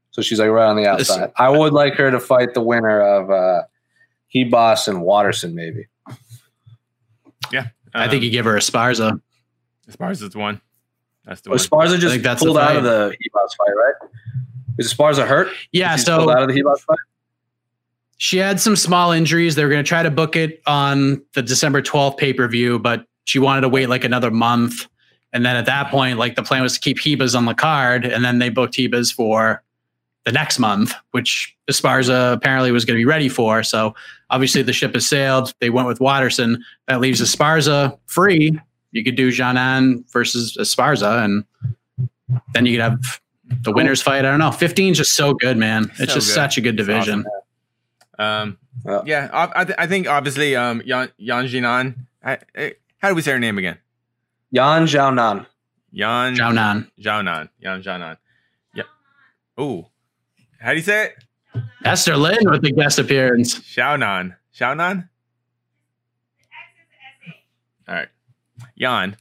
So she's like right on the This- outside. I would like her to fight the winner of uh, Ribas and Waterson, maybe. Yeah. I think you give her a Sparza. as far one. That's the Was one. Sparza just pulled out of the Ribas fight, right? Is Sparza hurt? Yeah, so pulled out of the Ribas fight. She had some small injuries. They were going to try to book it on the December 12th pay per view, but she wanted to wait like another month. And then at that point, like the plan was to keep Ribas on the card, and then they booked Ribas for the next month, which Esparza apparently was going to be ready for. So obviously the ship has sailed. They went with Waterson. That leaves Esparza free. You could do Janan versus Esparza, and then you could have the winners fight. I don't know. 15 is just so good, man. It's So just good. such a good division. Um, Yeah. yeah, I, I, th- I think obviously um, Yan, Yan Jinan. I, I, how do we say her name again? Yan Xiaonan. Yan Janan. Jianan. Yan Jianan. Yeah. Ooh. How do you say it? Esther Lynn with the guest appearance. Xiaonan. Xiaonan? All right. Yan.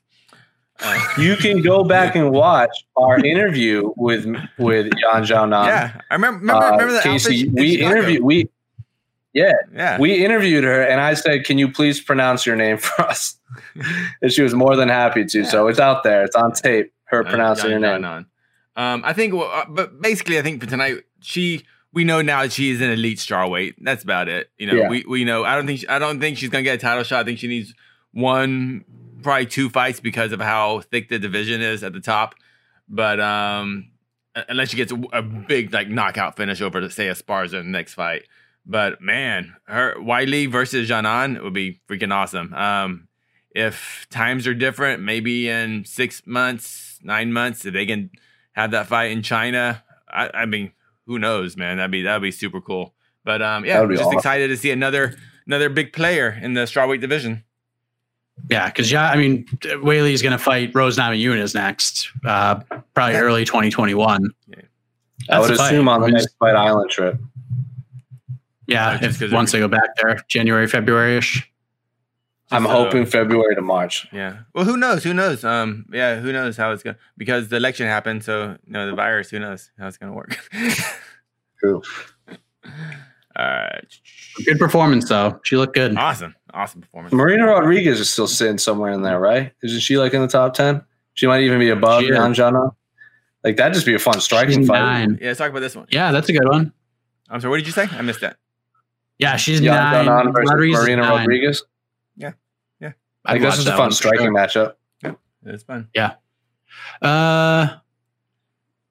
Uh, You can go back and watch our interview with with Yan Xiaonan. yeah. I remember remember, Uh, remember the Casey, we in interviewed we yeah Yeah. we interviewed her and I said, "Can you please pronounce your name for us?" and she was more than happy to. So it's out there. It's on tape. Her pronouncing Yan her name. Um, I think, well, uh, but basically, I think for tonight, she we know now that she is an elite strawweight. That's about it. You know, Yeah. we we know. I don't think she, I don't think she's gonna get a title shot. I think she needs one, probably two fights because of how thick the division is at the top. But um, unless she gets a, a big like knockout finish over, say, Esparza in the next fight. But man, her Weili versus Janan would be freaking awesome. Um, if times are different, maybe in six months, nine months, if they can have that fight in China, I, I mean, who knows, man? That'd be that'd be super cool. But um, yeah, I'm just awesome. excited to see another another big player in the strawweight division. Yeah, because yeah, I mean, Weili is going to fight Rose Namajunas next, uh, probably early 2021. I would a fight. assume on the Rose- next Fight Island trip. Yeah, Uh, just if 'cause once they go back there, January, February ish. I'm Just, uh, hoping February to March. Yeah. Well, who knows? Who knows? Um, yeah, who knows how it's going? to Because the election happened, so you know the virus. Who knows how it's going to work? True. All right. Good performance though. She looked good. Awesome. Awesome performance. Marina Rodriguez is still sitting somewhere in there, right? Isn't she like in the top ten? She might even be above She. Anjana. Like that'd just be a fun striking She's fight. nine. Yeah, let's talk about this one. Yeah, that's a good one. I'm sorry. What did you say? I missed that. Yeah, she's Jan nine. Jonan versus Rodriguez Marina nine. Rodriguez. Yeah, yeah. I'd Like this is a fun striking sure. matchup. It's fun. Yeah. Uh,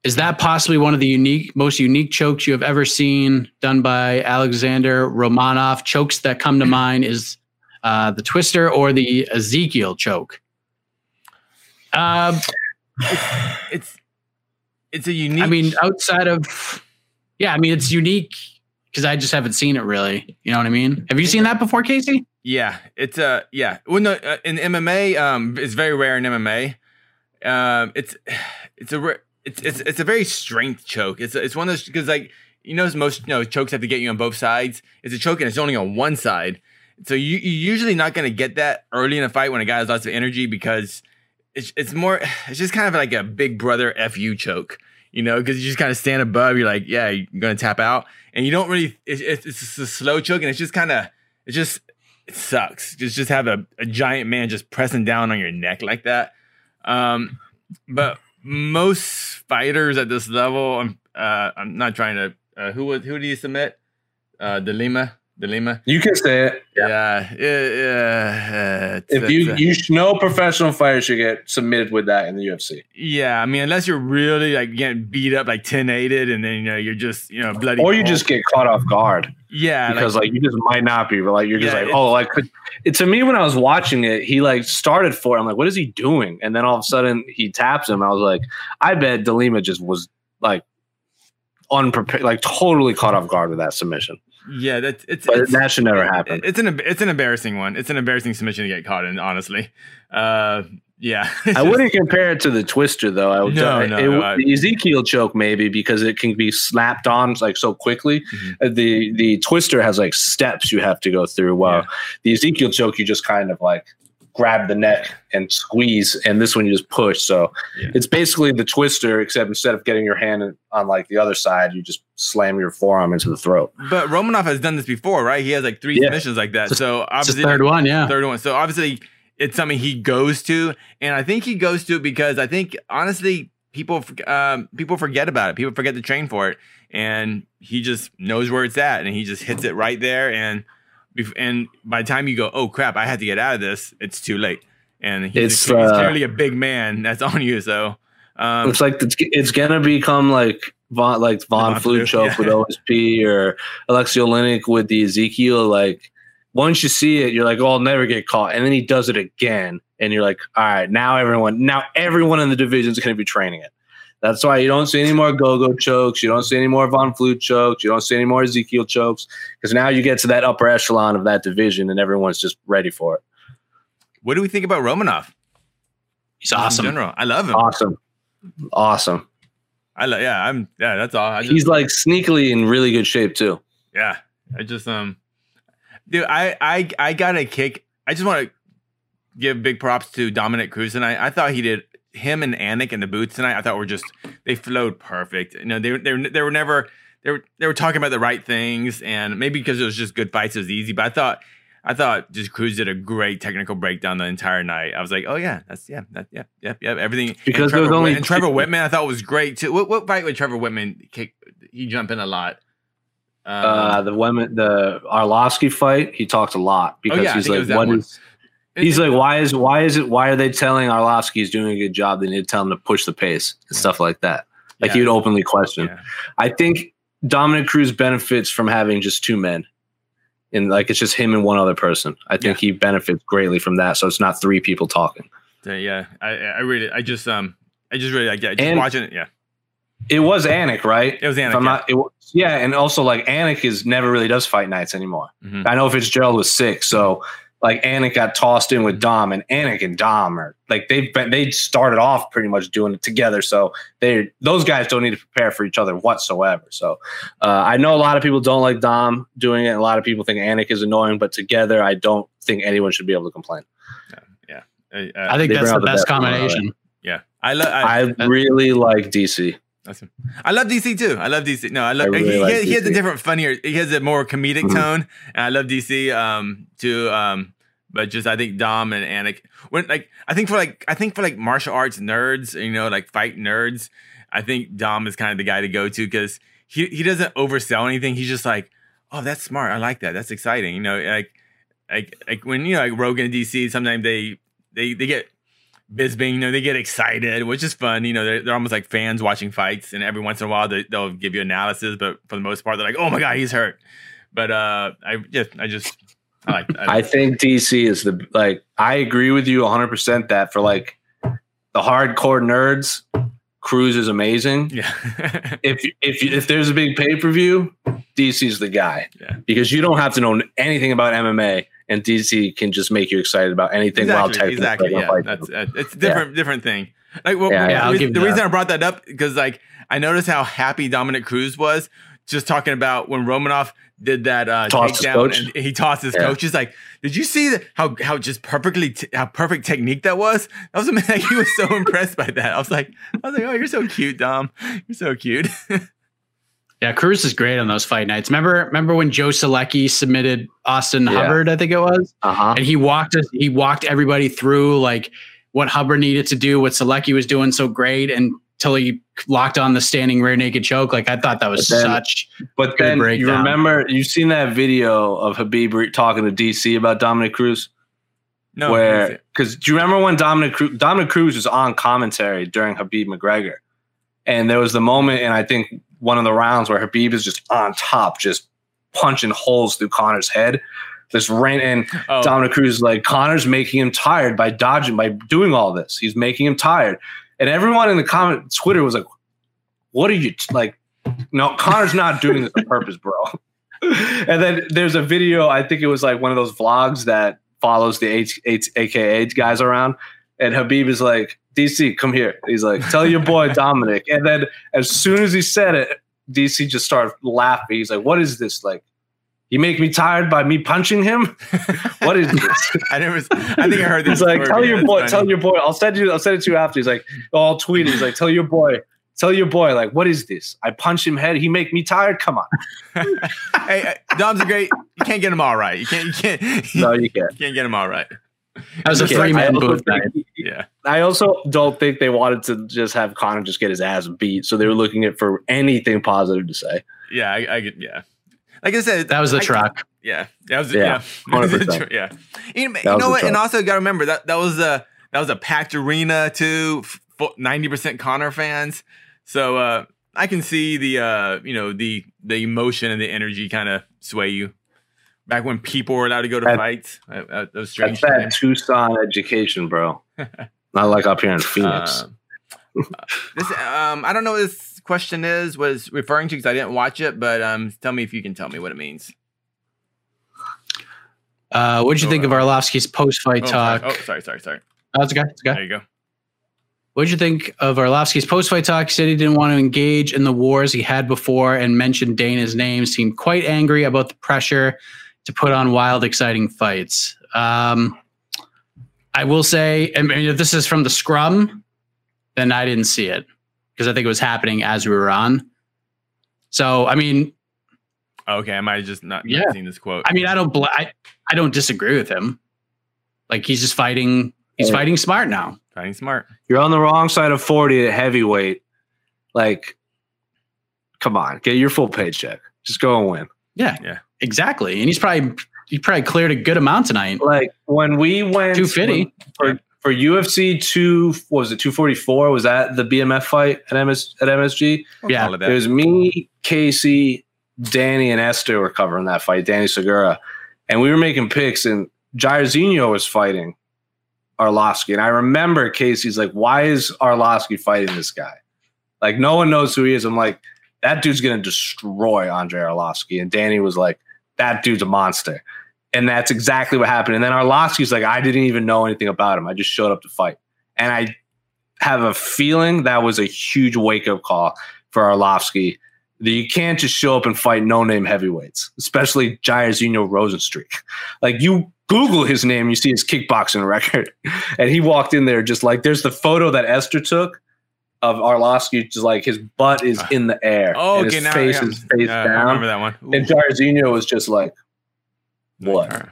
is that possibly one of the unique, most unique chokes you have ever seen done by Alexander Romanov? Chokes that come to mind is uh, the Twister or the Ezekiel choke. Uh, It's it's a unique. I mean, outside of, yeah, I mean, it's unique because I just haven't seen it really. You know what I mean? Have you seen that before, Casey? Yeah, it's uh yeah. Well, no, uh, in MMA, um, it's very rare in MMA. Um, it's it's a it's it's it's a very strength choke. It's it's one of those because like you know most you know chokes have to get you on both sides. It's a choke and it's only on one side, so you you're usually not going to get that early in a fight when a guy has lots of energy because it's it's more it's just kind of like a big brother fu choke. You know, because you just kind of stand above. You're like, yeah, you're gonna tap out, and you don't really. It's it's, it's a slow choke, and it's just kind of it just it sucks. Just just have a, a giant man just pressing down on your neck like that. Um, but most fighters at this level, I'm uh, I'm not trying to. Uh, who was who did you submit? Uh, Delima, Delima. You can say it. Yeah, yeah. yeah, If you it's, uh, you no professional fighter should get submitted with that in the UFC. yeah, I mean, unless you're really like getting beat up, like 10 aided, and then you know you're just you know bloody. Or you pulp. just get caught off guard yeah, because like, you just might not be. But like you're just Yeah, like oh like it, to me when I was watching it, he like started for. it. I'm like, what is he doing? And then all of a sudden he taps him. I was like, I bet Delima just was like unprepared, like totally caught off guard with that submission. Yeah, that's it's, it's that should never happen. It's an it's an embarrassing one. It's an embarrassing submission to get caught in. Honestly, uh, yeah. I wouldn't compare it to the twister though. I would No, it- no, it- I- the Ezekiel choke maybe because it can be slapped on like so quickly. Mhm. Uh, The the twister has like steps you have to go through. While Yeah. the Ezekiel choke, you just kind of like grab the neck and squeeze, and this one you just push. So Yeah. it's basically the twister, except instead of getting your hand on like the other side, you just slam your forearm into the throat. But Romanov has done this before, right? He has like three Yeah. submissions like that. It's- So It's the obviously, third one, yeah. third one. So obviously, it's something he goes to, and I think he goes to it because I think honestly, people um, people forget about it. People forget to train for it, and he just knows where it's at, and he just hits it right there. And bef- and by the time you go, oh crap, I had to get out of this, it's too late. And he's, It's, he's uh, clearly a big man that's on you. So um, it's like it's, it's gonna become like Von, like Von Von yeah. with OSP or Aleksei Oleinik with the Ezekiel. Like once you see it, you're like, oh, I'll never get caught, and then he does it again, and you're like, all right, now everyone, now everyone in the division is gonna be training it. That's why you don't see any more go-go chokes. You don't see any more Von Flue chokes. You don't see any more Ezekiel chokes because now you get to that upper echelon of that division, and everyone's just ready for it. what do we think about Romanov? He's awesome. In general, I love him. Awesome, awesome. I love. Yeah, I'm. Yeah, that's all. I just, He's like sneakily in really good shape too. Yeah, I just um, dude, I I I got a kick. I just want to give big props to Dominick Cruz and I I thought he did him and Anik in the boots tonight. I thought were just they flowed perfect. You know, they were they they were never they were they were talking about the right things, and maybe because it was just good fights, it was easy. But I thought. I thought just Cruz did a great technical breakdown the entire night. I was like, "Oh yeah, that's yeah, that, yeah, yeah, yeah." Everything Because and there was only and Trevor Wittman, I thought was great too. What, what fight with Trevor Wittman? Kick, he jumped in a lot. Um, uh, the women, the Arlovsky fight, he talked a lot because Oh, yeah, he's like, what one. is? He's like, why is why is it? Why are they telling Arlovsky he's doing a good job? They need to tell him to push the pace and stuff like that. Like he would openly question. Yeah. I think Dominick Cruz benefits from having just two men, and like it's just him and one other person. I think he benefits greatly from that. So it's not three people talking. Yeah, I, I really, I just, um, I just really like, yeah, just And- watching it. Yeah, It was Anik, right? it was Anik. I'm yeah. not, it, wa- yeah, and also like Anik is never really does fight nights anymore. Mhm. I know Fitzgerald was sick, so like Anik got tossed in with Dom, and Anik and Dom are like they've been they started off pretty much doing it together. So they those guys don't need to prepare for each other whatsoever. So uh, I know a lot of people don't like Dom doing it. and A lot of people think Anik is annoying, but together I don't think anyone should be able to complain. Uh, I uh, think that's the the best best combination. yeah, I love, I, I really like DC. Awesome. I love DC too. I love DC. No, I love. I really he, like he, he has a different, funnier. He has a more comedic Mhm. tone, and I love DC um, too. Um, but just I think Dom and Anik. When like I think for like I think for like martial arts nerds, you know, like fight nerds, I think Dom is kind of the guy to go to because he he doesn't oversell anything. He's just like, oh, that's smart. I like that. That's exciting. You know, like like like when you know like Rogan and DC, sometimes they they they get Bisbing, you know, they get excited, which is fun. You know, they're, they're almost like fans watching fights, and every once in a while they, they'll give you analysis, but for the most part, they're like, "Oh my god, he's hurt." But uh, I just, I just, I like. I, I think DC is the like. I agree with you 100 percent that for like the hardcore nerds, Cruz is amazing. yeah, If if if there's a big pay per view, DC's the guy. Yeah. Because you don't have to know anything about MMA, and DC can just make you excited about anything while exactly, technically exactly. Yeah, that's uh, it's a different, different thing. Like, well, Yeah, the, yeah, reason- the reason that. I brought that up because like I noticed how happy Dominick Cruz was just talking about when Romanov did that uh, takedown and he tossed his Yeah. coach. He's like, "Did you see that, how how just perfectly t- how perfect technique that was?" That was amazing. he was so impressed by that. I was like, I was like, "Oh, you're so cute, Dom. You're so cute." Yeah, Cruz is great on those fight nights. Remember, remember when Joe Solecki submitted Austin Yeah. Hubbard? I think it was, Uh huh. and he walked us. He walked everybody through like what Hubbard needed to do, what Solecki was doing so great, and until he locked on the standing rear naked choke. Like I thought that was But then- such. But Good then you remember you've seen that video of Khabib talking to DC about Dominick Cruz. no, where because do you remember when Dominick Cruz, Dominick Cruz was on commentary during Khabib McGregor, and there was the moment, and I think one of the rounds where Khabib is just on top, just punching holes through Conor's head. This rain and oh, Dominick Cruz is like Conor's making him tired by dodging by doing all this. He's making him tired, and everyone in the comment Twitter was like, "What are you like?" No, Conor's not doing this on purpose, bro. and then there's a video. I think it was like one of those vlogs that follows the H, H, AKA guys around, and Khabib is like, "DC, come here." He's like, "Tell your boy Dominic." And then as soon as he said it, DC just started laughing. He's like, "What is this like?" You make me tired by me punching him. What is this? I never. I think I heard this. He's like, tell your boy, funny. tell your boy. I'll send you. I'll send it to you after. He's like, oh, I'll tweet. it. He's like, tell your boy, tell your boy, like, what is this? I punch him head. He make me tired. Come on. hey, hey, Dom's a great. You can't get him all right. You can't. You can't. No, you can't. you can't get him all right. That was a Okay, three man booth night. Yeah. I also don't think they wanted to just have Conor just get his ass beat, so they were looking at for anything positive to say. Yeah. I, I get. Yeah. Like I said, That was the I- truck. Yeah, that was Yeah, yeah, 100%. yeah. You, know- you know the what? And truck. also, got to remember that that was a that was a packed arena too. Ninety percent Conor fans, so uh, I can see the uh, you know the the emotion and the energy kind of sway you. Back when people were allowed to go to That- fights, uh, uh, those strange That's that times. Tucson education, bro. Not like up here in Phoenix. Um, uh, this um, I don't know what this question is was referring to because I didn't watch it, but um, tell me if you can tell me what it means. Uh, what did you think of Arlovsky's post fight Oh, sorry. talk? Oh, sorry, sorry, sorry. Oh, it's okay. It's okay. There you go. What did you think of Arlovsky's post fight talk? He said he didn't want to engage in the wars he had before and mentioned Dana's name. Seemed quite angry about the pressure to put on wild, exciting fights. Um, I will say, I mean, if this is from the scrum, then I didn't see it because I think it was happening as we were on. So, I mean, Okay, I might just not, not Yeah. seen this quote. I mean, I don't, bl- I, I don't disagree with him. Like he's just fighting. He's Yeah. fighting smart now. Fighting smart. You're on the wrong side of 40 at heavyweight. Like, come on, get your full paycheck. Just go and win. Yeah, Yeah. Exactly. And he's probably he probably cleared a good amount tonight. Like when we went 250. for for UFC two what was it 244 was that the BMF fight at MS at MSG? We'll Yeah, it. It was me, Casey, Danny, and Esther were covering that fight. Danny Segura, and we were making picks, and Jairzinho was fighting Arlovsky, and I remember Casey's like, "Why is Arlovsky fighting this guy? Like, no one knows who he is." I'm like, "That dude's gonna destroy Andre Arlovsky," and Danny was like, "That dude's a monster." And that's exactly what happened. And then Arlovsky's like, I didn't even know anything about him. I just showed up to fight. And I have a feeling that was a huge wake up call for Arlovsky. That you can't just show up and fight no name heavyweights, especially Jairzinho Rozenstruik. Like you Google his name, you see his kickboxing record. And he walked in there just like there's the photo that Esther took of Arlovsky, just like his butt is in the air. Oh, okay. his Now face I, is face I down. remember that one. Ooh. And Jairzinho was just like, what?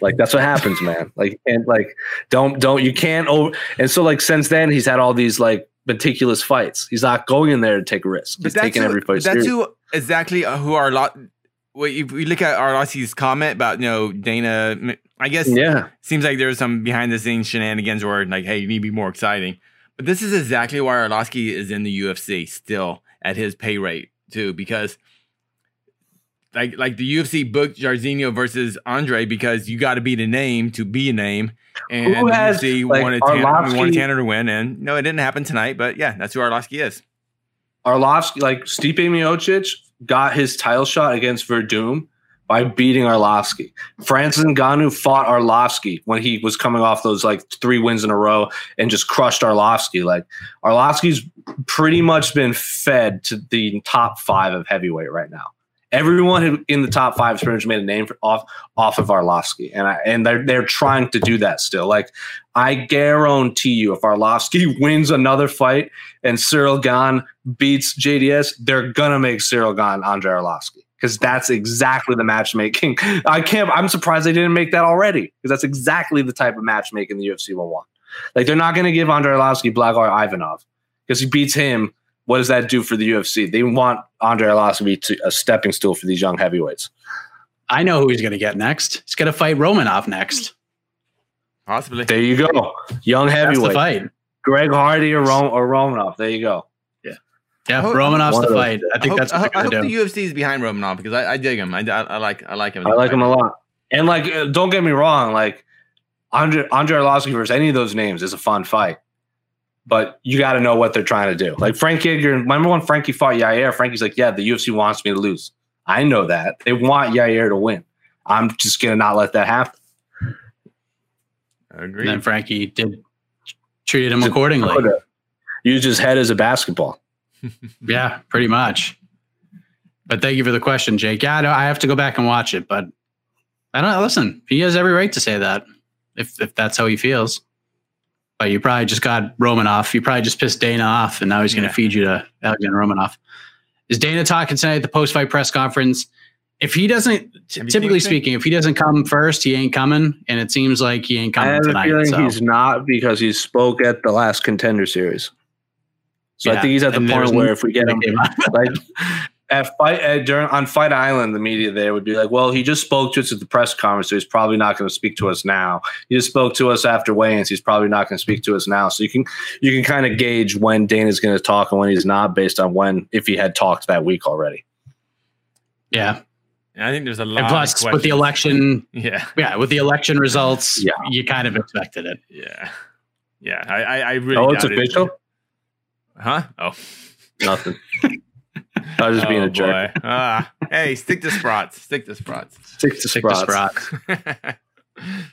Like that's what happens, man. Like and like don't don't you can't over and so like since then he's had all these like meticulous fights. He's not going in there to take risks. He's taking who, every fight That's serious. who exactly uh, who our lot. Well, if we look at Arlovsky's comment about you know Dana, I guess Yeah. seems like there's some behind the scenes shenanigans where like, hey, you need to be more exciting. But this is exactly why Arlovsky is in the UFC still at his pay rate too, because like like the UFC booked Jairzinho versus Andre because you got to be the name to be a name, and Who has, the UFC like, wanted Tanner, wanted Tanner to win, and no, it didn't happen tonight. But yeah, that's who Arlovsky is. Arlovsky, like Stipe Miocic, got his title shot against Werdum by beating Arlovsky. Francis Ngannou fought Arlovsky when he was coming off those like three wins in a row and just crushed Arlovsky. Like Arlovsky's pretty much been fed to the top five of heavyweight right now. Everyone in the top five has pretty much made a name for, off off of Arlovsky, and I, and they're they're trying to do that still. Like I guarantee you, if Arlovsky wins another fight and Ciryl Gane beats JDS, they're gonna make Ciryl Gane Andre Arlovsky because that's exactly the matchmaking. I can't. I'm surprised they didn't make that already because that's exactly the type of matchmaking the UFC will want. Like they're not gonna give Andre Arlovsky Blagoy Ivanov because he beats him. What does that do for the UFC? They want Andre Arlovsky to a stepping stool for these young heavyweights. I know who he's going to get next. He's going to fight Romanov next. Possibly. There you go, young That's the heavyweight. fight. Greg Hardy or, Rom- or Romanov. There you go. Yeah, hope- Romanov's the fight. I think hope, that's what I hope, I hope do. the UFC is behind Romanov because I, I dig him. I, I, I like I like him. I like him a lot. And like, uh, don't get me wrong, like Andre Andre Arlovsky versus any of those names is a fun fight. But you got to know what they're trying to do. Like Frankie Edgar, remember when Frankie fought Yair? Frankie's like, yeah, the UFC wants me to lose. I know that they want Yair to win. I'm just gonna not let that happen. I agree. And then Frankie did treated him Just accordingly. Could've Used his head as a basketball. Yeah, pretty much. But thank you for the question, Jake. Yeah, I, know, I have to go back and watch it, but I don't listen. He has every right to say that if if that's how he feels. But you probably just got Romanov. You probably just pissed Dana off, and now he's going to Yeah. feed you to Alexander Romanov. Is Dana talking tonight at the post fight press conference? If he doesn't, Have typically speaking, if he doesn't come first, he ain't coming, and it seems like he ain't I coming have a tonight. feeling so. he's not because he spoke at the last contender series. So I think he's at the and point where if we get him like at fight at, during on Fight Island, the media there would be like, "Well, he just spoke to us at the press conference, so he's probably not going to speak to us now. He just spoke to us after weigh-ins. He's probably not going to speak to us now." So you can you can kind of gauge when Dana's going to talk and when he's not, based on when if he had talked that week already. yeah. I think there's a lot. And of plus, with the election, Yeah. yeah, with the election results, Yeah. you kind of expected it. Yeah. Yeah. I I, I really. oh, it's doubt it. Official. Huh? Oh. Nothing. I was just being Oh, a jerk. boy. Ah. hey, stick to Sprots. Stick to Sprots. Stick to Stick to Sprots.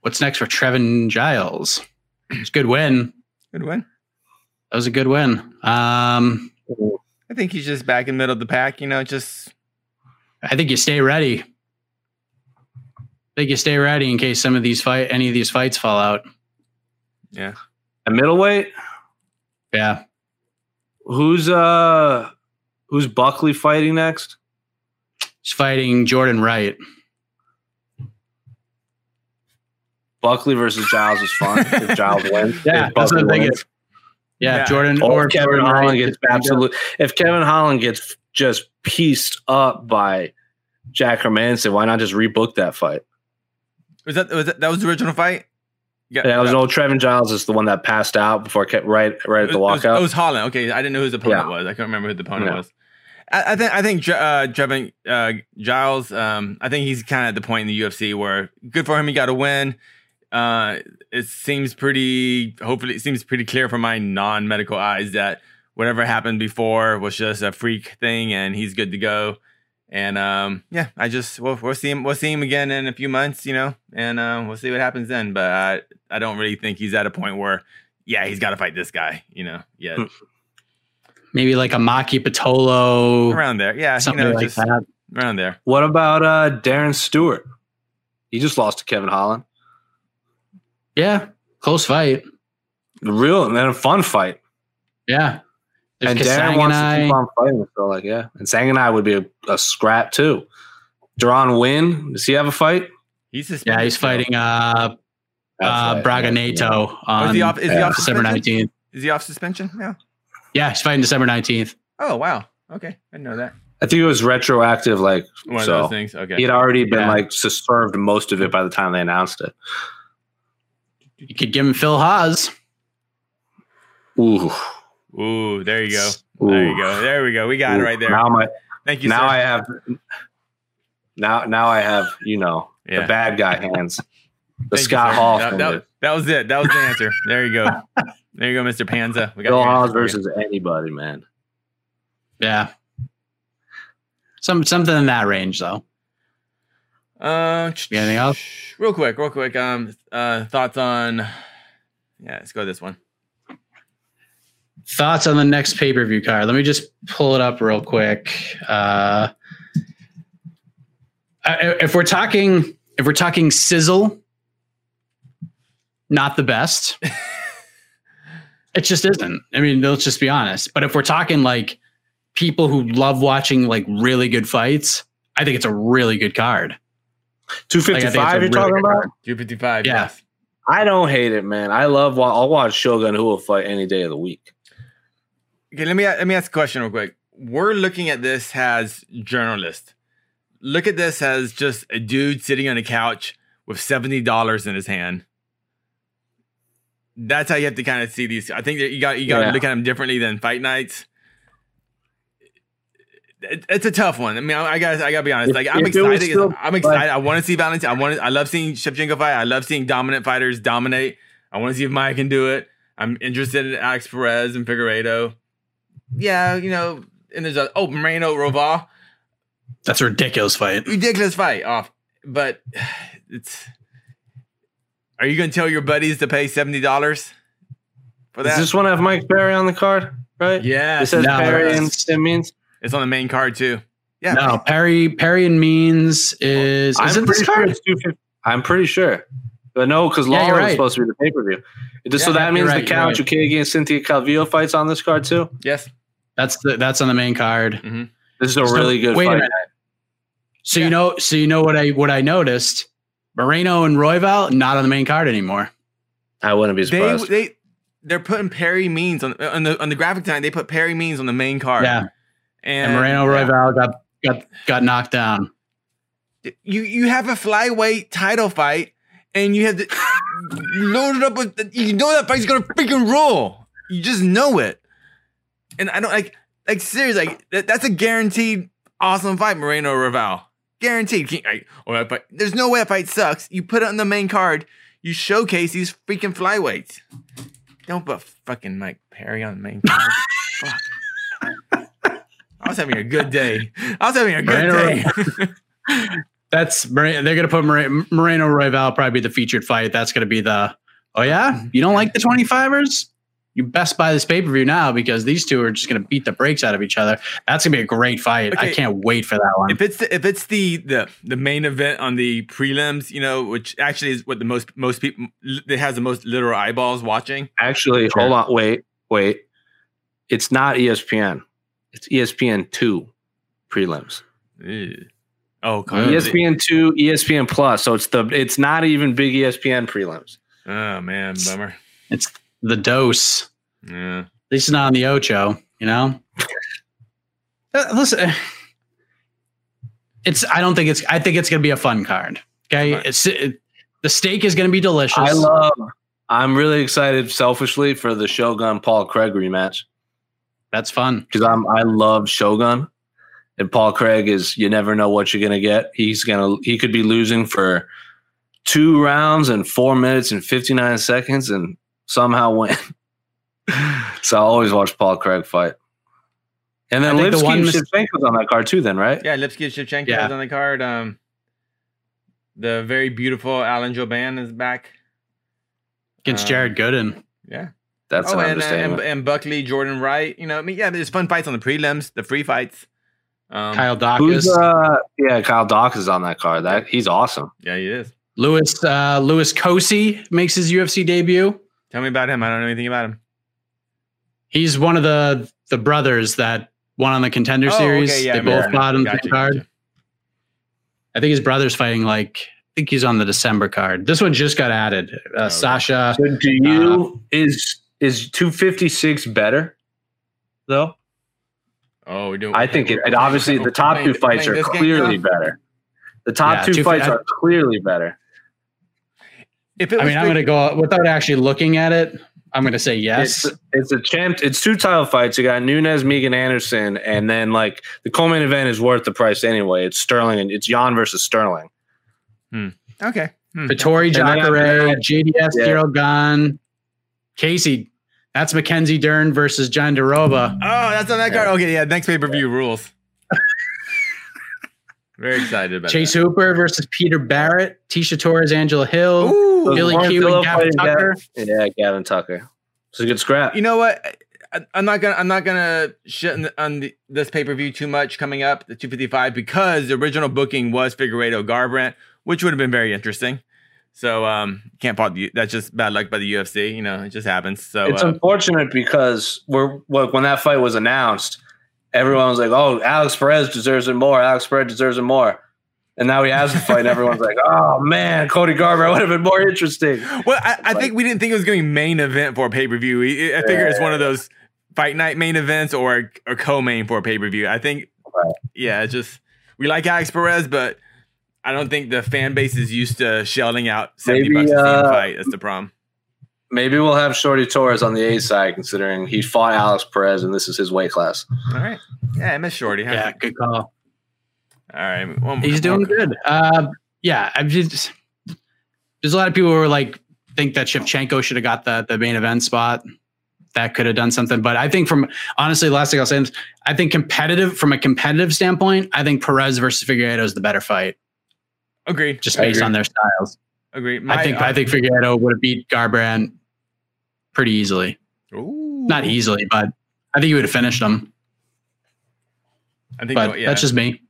What's next for Trevin Giles? It's a good win. Good win. That was a good win. Um, I think he's just back in the middle of the pack. You know, just I think you stay ready. I think you stay ready in case some of these fight, any of these fights fall out. yeah. A middleweight, Yeah, who's uh who's Buckley fighting next? he's fighting Jordan Wright. Buckley versus Giles is fun. if Giles wins, Yeah, If that's what I'm Buckley thinking. Yeah, Yeah. Jordan Or or if Kevin Jordan Holland Wright gets absolute. If Kevin Holland gets just pieced up by Jack Hermansson, why not just rebook that fight? Was that was that, that was the original fight? Yeah. Yeah, I was old. Trevin Giles is the one that passed out before kept right right at the It was, walkout. it was Holland. Okay, I didn't know who his opponent Yeah. was. I couldn't remember who the opponent Yeah. was. I, I think I think uh, Trevin uh, Giles. Um, I think he's kind of at the point in the UFC where good for him. He got a win. Uh, it seems pretty. Hopefully, it seems pretty clear from my non-medical eyes that whatever happened before was just a freak thing, and he's good to go. And um, yeah, I just we'll, we'll see him. We'll see him again in a few months, you know, and uh, we'll see what happens then. But I I don't really think he's at a point where yeah, he's got to fight this guy, you know. Yeah, Hmm. maybe like a Maki Pitolo, around there. Yeah, something you know, like just that. around there. what about uh Darren Stewart? He just lost to Kevin Holland. Yeah, close fight. The real and then a fun fight. Yeah. There's and Darren wants to Kasanganay. keep on fighting. So like, yeah, and Sanganai would be a, a scrap too. Deron Winn, does he have a fight? He's suspended. Yeah, he's still. fighting uh, uh, right, Braga yeah, Nato Oh, on is he off? Is he yeah, off December suspension? 19th. Is he off suspension? Yeah. Yeah, he's fighting December 19th. Oh wow. Okay, I didn't know that. I think it was retroactive. Like, One of so those things. Okay. he had already been Yeah. like served most of it by the time they announced it. You could give him Phil Hawes. Ooh, Ooh, there you go. Ooh. There you go. There we go. We got it right there. Now my Thank you. now sir. I have now now I have you know Yeah. the bad guy hands. The Thank you, Scott sir. Hall That, that- that was it. That was the answer. There you go. There you go, Mr. Panza. We got Phil your Hall answer you. versus anybody, man. Yeah. Some something in that range though. Uh, Anything else? Real quick, real quick. Um, uh, thoughts on? Yeah, let's go this one. Thoughts on the next pay per view card? Let me just pull it up real quick. Uh, if we're talking, if we're talking sizzle, not the best. it just isn't. I mean, let's just be honest. But if we're talking like people who love watching like really good fights, I think it's a really good card. 255 Like, I fifty think it's a five. You're really talking about? Two fifty five. Yeah. Yes. I don't hate it, man. I love. I'll watch Shogun who will fight any day of the week. Okay, let me let me ask a question real quick. We're looking at this as journalists. Look at this as just a dude sitting on a couch with seventy dollars in his hand. That's how you have to kind of see these. I think that you got you got to Yeah. look at them differently than fight nights. It- it's a tough one. I mean, I, I gotta I gotta be honest. If- Like I'm excited. still- I'm excited. I want to see Valentin. I want. I love seeing Shevchenko fight. I love seeing dominant fighters dominate. I want to see if Maia can do it. I'm interested in Alex Perez and Figueiredo. Yeah, you know, and there's a oh Moreno Royval, That's a ridiculous fight. ridiculous fight off, but it's. Are you gonna tell your buddies to pay seventy dollars for Does that? this one have Mike Perry on the card? Right. yeah, It says No, Perry it's- and Simmons. it's on the main card too. Yeah, No, Perry Perry and Means is I'm is in pretty this sure card. it's two fifty. I'm pretty sure. But no, because Yeah, Lawler you're was supposed to be the pay per view. so that means right, the you're Couch right. Ukagi and Cynthia Calvillo fights on this card too. yes. That's the that's on the main card. Mm-hmm. This is a So, really good wait a fight. minute. So Yeah. you know, so you know what I what I noticed. Moreno and Royval not on the main card anymore. I wouldn't be They surprised. they they're putting Perry Means on on the on the graphic tonight. They put Perry Means on the main card. Yeah, and, and Moreno yeah. Royval got got got knocked down. you you have a flyweight title fight and you have to load it up with you know that fight's gonna freaking roll. You just know it. And I don't like like seriously like that, that's a guaranteed awesome fight, Moreno Royval. Guaranteed. Can't- Like, oh, that fight, there's no way that fight sucks. You put it on the main card, you showcase these freaking flyweights. Don't put fucking Mike Perry on the main card. Fuck. I was having a good day. I was having a good Moreno- day. That's they're gonna put More- Moreno Royval probably be the featured fight. That's gonna be the oh yeah mm-hmm. you don't like the twenty fivers. You best buy this pay per view now because these two are just gonna beat the brakes out of each other. That's gonna be a great fight. I can't wait for that one. if it's the, if it's the, the the main event on the prelims, you know, which actually is what the most most people it has the most literal eyeballs watching. Actually, Sure. hold on, wait, wait. It's not ESPN. It's ESPN two prelims. Ew. Oh, Mm. God. ESPN two, ESPN plus. So it's the it's not even big ESPN prelims. Oh man, bummer. It's the dose. Yeah. At least not on the Ocho, you know? Uh, listen, uh, it's, I don't think it's, I think it's going to be a fun card. Okay. Right. It's, it, the steak is going to be delicious. I love. I'm really excited, selfishly, for the Shogun Paul Craig rematch That's fun. because I'm I love Shogun, and Paul Craig is you never know what you're gonna get. He's gonna he could be losing for two rounds and four minutes and 59 seconds and somehow win. so I always watch Paul Craig fight. And then I think the Lipski one and mis- Shevchenko's on that card too, then right? Yeah, Lipski Shevchenko Yeah. is on the card. Um, the very beautiful Alan Jouban is back. Against Um, Jared Gooden. Yeah. That's oh, an and, uh, and and Buckley, Jordan Wright. You know, I mean, yeah, there's fun fights on the prelims, the free fights. Um, Kyle Who's Daukaus. uh yeah, Kyle Daukaus is on that card. That he's awesome. yeah, he is. Lewis, uh, Lewis Cosce makes his UFC debut. Tell me about him. I don't know anything about him. He's one of the the brothers that won on the contender Oh, series. okay, yeah, they both yeah. fought on the Gotcha, card. gotcha. I think his brother's fighting like I think he's on the December card. This one just got added. Uh, okay. Sasha. So do you is is 256 better though? Oh, we do. I think it, and obviously the top two fights are clearly better. The top Yeah, two two- fights I- are clearly better. If it I was mean, I'm going to go without actually looking at it. I'm going to say yes. It's it's a champ. It's two title fights. You got Nunes, Megan Anderson, and then like the co-main event is worth the price anyway. It's Sterling and it's Yan versus Sterling. okay. Hmm. Vettori And then after Jacare, JDS, Yeah. Ciryl Gane, Casey. That's Mackenzie Dern versus Jandiroba. Oh, that's on that card. Okay, yeah. Next pay per view rules. Very excited about Chase that. Hooper versus Peter Barrett, Tecia Torres, Angela Hill, Ooh, Billy Q and Gavin Tucker. Gav- yeah, Gavin Tucker. It's a good scrap. you know what? I, I'm not gonna I'm not gonna shit on, the, on the, this pay per view too much coming up the 255 because the original booking was Figueiredo Garbrandt, which would have been very interesting. So um, can't fault you. That's just bad luck by the UFC. You know, it just happens. So it's uh, unfortunate because we're look when that fight was announced, everyone was like, "Oh, Alex Perez deserves it more. Alex Perez deserves it more." And now he has the fight, and everyone's like, "Oh man, Cody Garbrandt would have been more interesting." well, I, I think we didn't think it was going to be main event for a pay per view. I figure it's one of those fight night main events or a co-main for a pay per view. I think, Right. yeah, it's just we like Alex Perez, but I don't think the fan base is used to shelling out seventy Maybe, bucks him uh, fight. That's the problem. Maybe we'll have Shorty Torres on the A side, considering he fought Alex Perez, and this is his weight class. All right, yeah, I miss Shorty. Huh? Yeah, good call. All right, one more- He's doing one- good. Uh, yeah, I'm just there's a lot of people who are like think that Shevchenko should have got the the main event spot. That could have done something, but I think from honestly, last thing I'll say is I think competitive from a competitive standpoint, I think Perez versus Figueiredo is the better fight, Agreed. just based agree. on their styles. Agreed. I think I think Figueiredo would have beat Garbrandt pretty easily. Ooh. Not easily, but I think you would have finished them. I think. But yeah, that's just me.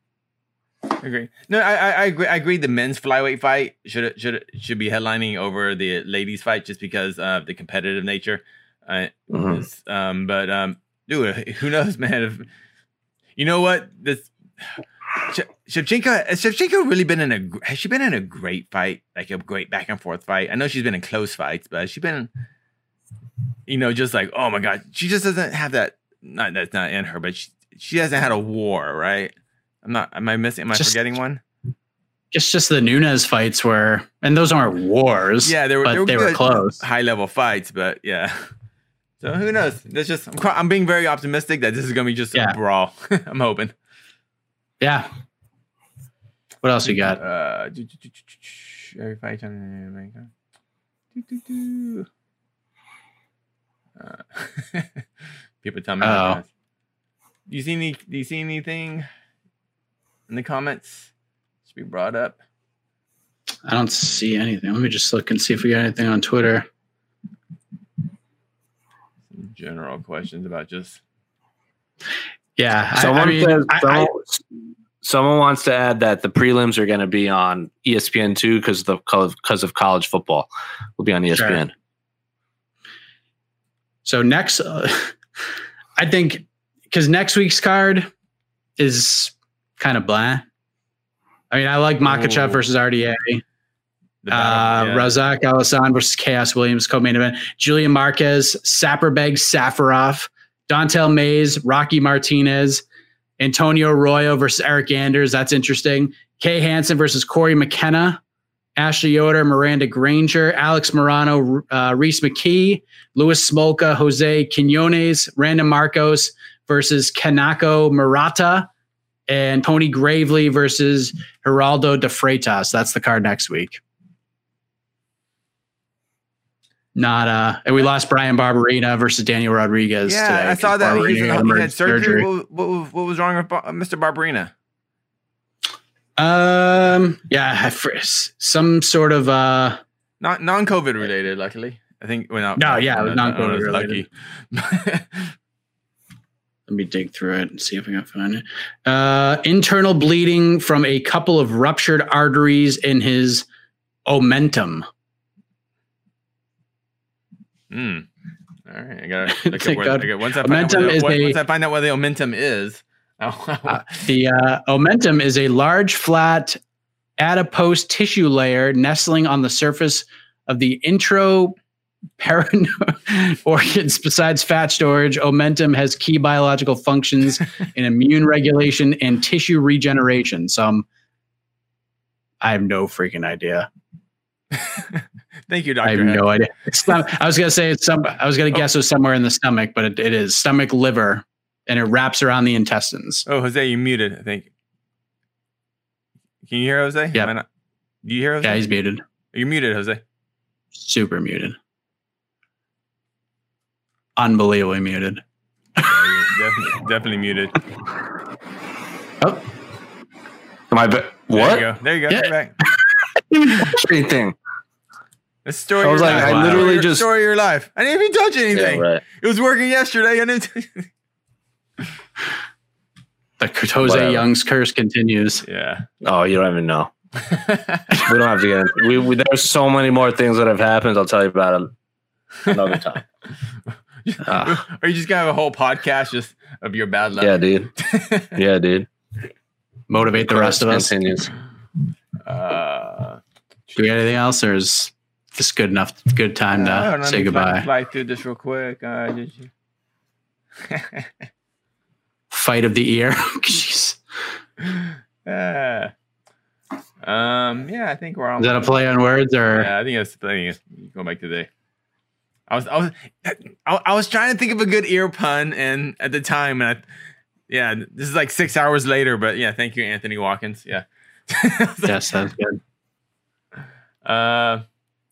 agree. No, I, I I agree. I agree. The men's flyweight fight should should should be headlining over the ladies fight just because of the competitive nature. Uh, Mhm. um, but um, dude, who knows, man? If you know what this. Sh- Shevchenko has Shevchenko really been in a has she been in a great fight like a great back and forth fight I know she's been in close fights but has she been you know just like oh my god she just doesn't have that not that's not in her but she, she hasn't had a war right I'm not am I missing am I Just- forgetting one It's just the Nunes fights were, and those aren't wars. yeah they were but they were, good close. high level fights but yeah so who knows that's just I'm, I'm being very optimistic that this is gonna be just Yeah. a brawl I'm hoping Yeah. What else we got? Uh, every fight on do. Uh, people tell me. Uh-oh. Do you see any? Do you see anything in the comments? Should be brought up. I don't see anything. Let me just look and see if we got anything on Twitter. Some general questions about just. Yeah. I- I, Someone mean, says I- someone, I- someone wants to add that the prelims are going to be on ESPN two because of the because of college football. Will be on ESPN. So next, uh, I think because next week's card is kind of blah. I mean, I like Makhachev Ooh. versus RDA. Uh, yeah. Razak Alhassan versus Khaos Williams, co-main event. Julian Marquez, Saparbeg Safarov, Dontale Mayes, Rocky Martinez, Antonio Arroyo versus Eryk Anders. That's interesting. Kay Hansen versus Cory McKenna, Ashley Yoder, Miranda Granger, Alex Morono, uh, Rhys McKee, Louis Smolka, Jose Quinones, Randa Markos versus Kanako Murata, and Tony Gravely versus Geraldo de Freitas. That's the card next week. Not uh, and we lost Bryan Barberena versus Daniel Rodriguez. Yeah, today I saw that he had emergency surgery. What, what, was- what was wrong with Mr. Barberena? Um, yeah, I some sort of uh, Not non-COVID related, luckily. I think. we're not, No, yeah, I- I- I non-COVID was related. Lucky. let me dig through it and see if I can find it. Uh, internal bleeding from a couple of ruptured arteries in his omentum. Hmm. All right, I gotta look up where, God. okay, once I find out Omentum the, is what- a- once I find out what the omentum is. Uh, the uh, omentum is a large, flat, adipose tissue layer nestling on the surface of the intro organs. Besides fat storage, omentum has key biological functions in immune regulation and tissue regeneration. Some, I have no freaking idea. Thank you, doctor I have no idea. Not, I was gonna say it's some. I was gonna guess it was somewhere in the stomach, but it, it is stomach, liver, and it wraps around the intestines. Oh, Jose, you muted. I think. Can you hear Jose? Yeah. Am not- Do you hear Jose? Yeah, he's muted. You're muted, Jose. Super muted. Unbelievably muted. Yeah, definitely, definitely muted. Oh, Am I? Be- There what? you go. There you go. Yeah. You're back. Anything? The story. I was like, your I literally Story- just- story of your life. I didn't even touch Yeah, anything. right. It was working yesterday. I didn't. the Jose Whatever. Young's curse continues. yeah. Oh, you don't even know. We don't have to get into we, we There's so many more things that have happened. I'll tell you about it another time. Ah. or you just gonna have a whole podcast just of your bad luck. Yeah, dude. Yeah, dude. Motivate the rest of us. Do Continues. Uh, we got anything else, or is this good enough? Good time I don't to know, say let me fly- goodbye. Fly through this real quick. Uh, did you- Fight of the year. Jeez. Uh, um. Yeah, I think we're on. Is that a play on words, or Yeah, I think it's. I think it's go back today. I was. I was. I, I was trying to think of a good ear pun, and at the time, and I, yeah, this is like six hours later. But yeah, thank you, Anthony Watkins. Yeah. yes, that's good. Uh,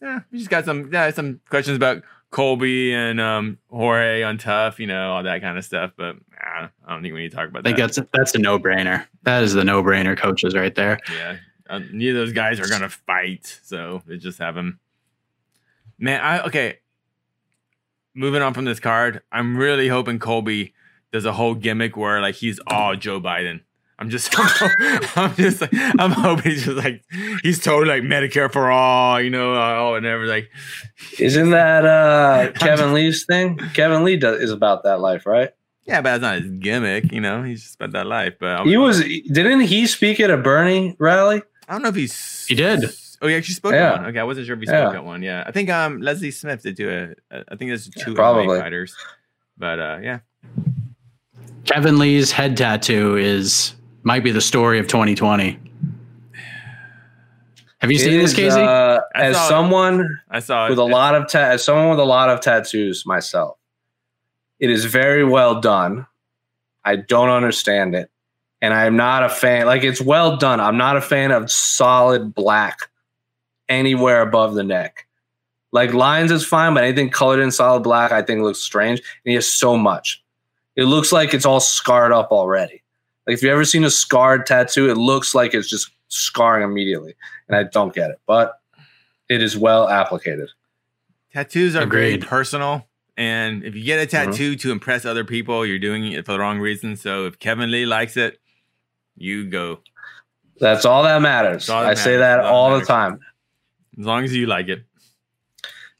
yeah, we just got some yeah some questions about Colby and um Jorge on TUF, you know, all that kind of stuff. But uh, I don't think we need to talk about that. I think that. that's that's a no brainer. That is the no brainer, coaches, right there. yeah, uh, neither of those guys are gonna fight, so they just have them. Man, I okay. Moving on from this card, I'm really hoping Colby does a whole gimmick where like he's all Joe Biden. I'm just, I'm just, like, I'm hoping he's just like he's totally like Medicare for all, you know, oh, and never like Isn't that uh, Kevin Lee's thing? Kevin Lee does, is about that life, right? Yeah, but that's not his gimmick. You know, he's just about that life. But I'm- He was. Didn't he speak at a Bernie rally? I don't know if he's. He did. Oh, he actually spoke Yeah. at one. Okay, I wasn't sure if he spoke Yeah. at one. Yeah, I think um Leslie Smith did do a. I think there's two probably. MMA fighters. But uh, yeah, Kevin Lee's head tattoo is might be the story of 2020. Have you It seen this, is, Casey? Uh, as saw it. someone I saw with it. a lot of ta- as someone with a lot of tattoos myself, it is very well done. I don't understand it, and I'm not a fan. Like it's well done. I'm not a fan of solid black anywhere above the neck. Like lines is fine, but anything colored in solid black, I think looks strange. And he has so much. It looks like it's all scarred up already. Like if you've ever seen a scarred tattoo, it looks like it's just scarring immediately, and I don't get it. But it is well applicated. Tattoos are very personal, and if you get a Mm-hmm. tattoo to impress other people, you're doing it for the wrong reason. So if Kevin Lee likes it, you go. That's all that matters. all that I say that all all that the time. As long as you like it.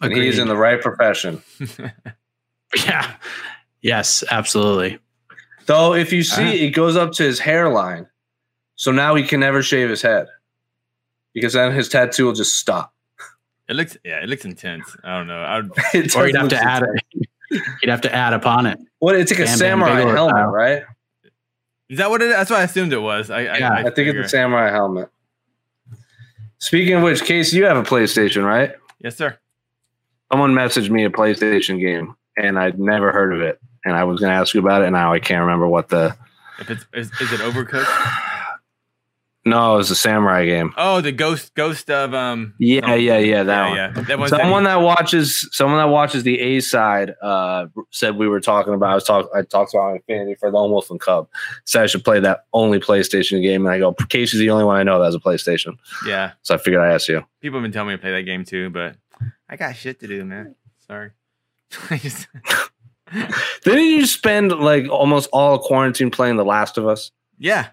And he's in the right profession. yeah. Yes, absolutely. Though, if you see, Uh-huh. it goes up to his hairline. So now he can never shave his head because then his tattoo will just stop. It looks yeah, it looks intense. I don't know. I would, It Or you'd have to look- add it. You'd have to add upon it. What? It's like a Bam Bam samurai Bigelow helmet, style. right? is that what it? That's what I assumed it was. I, Yeah. I think it's a samurai helmet. Speaking of which, Case, you have a PlayStation, right? Yes, sir. Someone messaged me a PlayStation game, and I'd never heard of it. And I was going to ask you about it, and now I can't remember what the. If it's is, is it overcooked? No, it was a samurai game. Oh, the ghost ghost of um. Yeah, yeah, yeah, that yeah, one. yeah. That one. someone that watches someone that watches the A side uh said we were talking about I was talk I talked about Infinity for Lone Wolf and Cub. Said I should play that only PlayStation game and I go, Casey's the only one I know that has a PlayStation. yeah, So I figured I asked you. people have been telling me to play that game too, but I got shit to do, man. Sorry. Didn't you spend like almost all quarantine playing The Last of Us? yeah,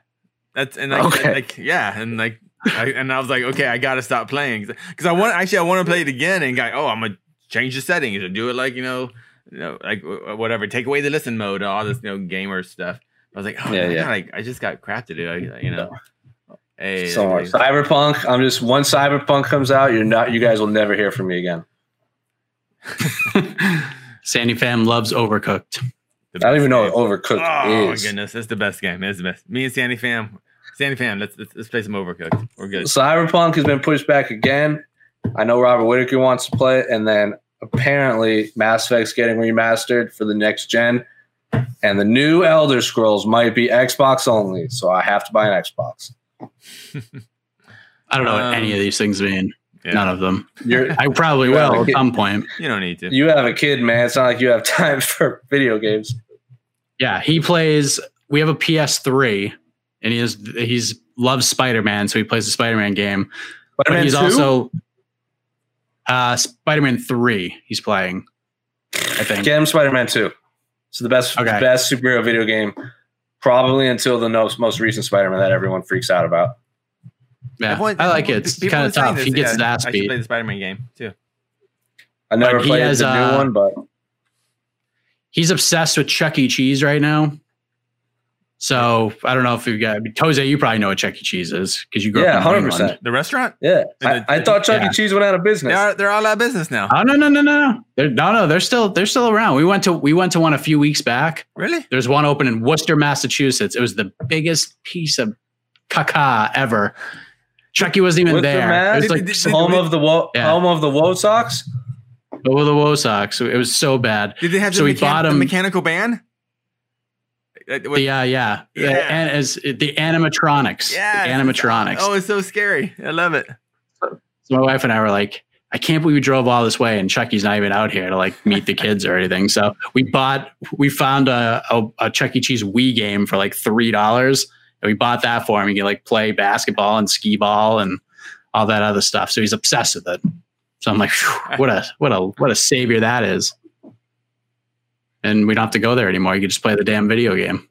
that's and like, Okay. like yeah, and like. I, and I was like, okay, I gotta stop playing because I want actually I want to play it again and got oh I'm gonna change the settings and do it like you know you know, like whatever, take away the listen mode, all this, you know, gamer stuff. I was like, oh Yeah, yeah, yeah. Like, I just got crap to do. I, you know, hey, So like, Cyberpunk, I'm just once Cyberpunk comes out, you're not. You guys will never hear from me again. Sandy Fam loves Overcooked. I don't even know game. what Overcooked Oh my is. goodness, it's the best game. It's the best. Me and Sandy fam, Sandy fam. Let's let's, let's play some Overcooked. We're good. Cyberpunk has been pushed back again. I know Robert Whitaker wants to play it, and then apparently Mass Effect's getting remastered for the next gen, and the new Elder Scrolls might be Xbox only, so I have to buy an Xbox. I don't know what Um, any of these things mean. Yeah. None of them. You're I probably You will at some point. You don't need to. you have a kid, man. It's not like you have time for video games. Yeah, he plays. We have a PS3, and he is he's loves Spider Man, so he plays the Spider Man game. But Spider-Man he's 2? also uh, Spider Man Three. He's playing. I think. Get him Spider-Man 2. It's the best Okay. best superhero video game, probably until the most, most recent Spider-Man that everyone freaks out about. Yeah, Everyone- I like it. It's kind of tough. this, He gets yeah, his ass I should play the Spider-Man game too. I never But played has, the uh, new one, but He's obsessed with Chuck E. Cheese right now. So I don't know if you got Jose. You probably know what Chuck E. Cheese is because you grew yeah, up in hundred New England. percent. The restaurant? Yeah, I, the- I thought Chuck yeah. E. Cheese went out of business. They're they're all out of business now. Oh no no no no no! They're, no no they're still they're still around. We went to we went to one a few weeks back. Really? There's one open in Worcester, Massachusetts. It was the biggest piece of caca ever. Chucky wasn't even Worcester, there. Mass? It was like Did- did- some- home of the Wo- Yeah. home of the Woe Sox. over the Woe Sox. It was so bad. Did they have So the, we mechan- bought the 'em- mechanical band? The, yeah, The, Yeah. an- as, the animatronics. yeah, the animatronics. Oh, it's so scary. I love it. So my wife and I were like, I can't believe we drove all this way and Chucky's not even out here to like meet the kids or anything. So we bought, we found a, a, a Chuck E. Cheese Wii game for like three dollars, and we bought that for him. He can like play basketball and skee ball and all that other stuff. So he's obsessed with it. So I'm like, what a what a what a savior that is. And we don't have to go there anymore. You can just play the damn video game.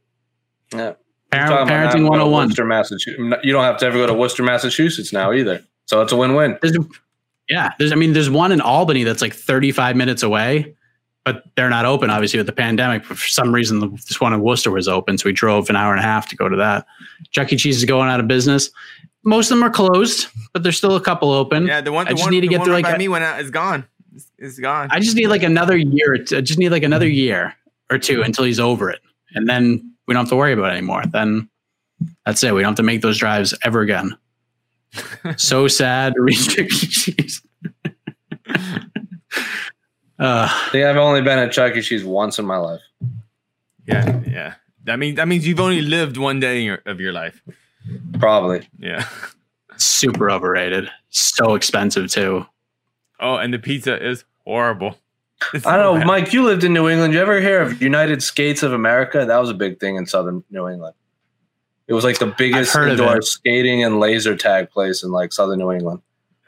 Yeah. Parent, Talking about not parenting 101. Worcester, Massachusetts. You don't have to ever go to Worcester, Massachusetts now either. So it's a win-win. There's, yeah, there's. I mean, there's one in Albany that's like 35 minutes away, but they're not open obviously with the pandemic. But for some reason, this one in Worcester was open, so we drove an hour and a half to go to that. Chuck E. Cheese is going out of business. Most of them are closed, but there's still a couple open. Yeah, the one. I The just one, need to get through, like, by a- me went out. It's gone. It's, it's gone. I just need like another year. I just need like another year or two until he's over it, and then we don't have to worry about it anymore. Then that's it. We don't have to make those drives ever again. so sad to reach Chuck E. Cheese. uh, I think I've only been at Chuck E. Cheese once in my life. yeah, yeah. That means that means you've only lived one day in your, of your life. Probably. Yeah. super overrated. So expensive too. Oh, and the pizza is horrible. It's I don't know, bad. Mike. You lived in New England. You ever hear of United Skates of America? That was a big thing in Southern New England. It was like the biggest indoor skating and laser tag place in like Southern New England.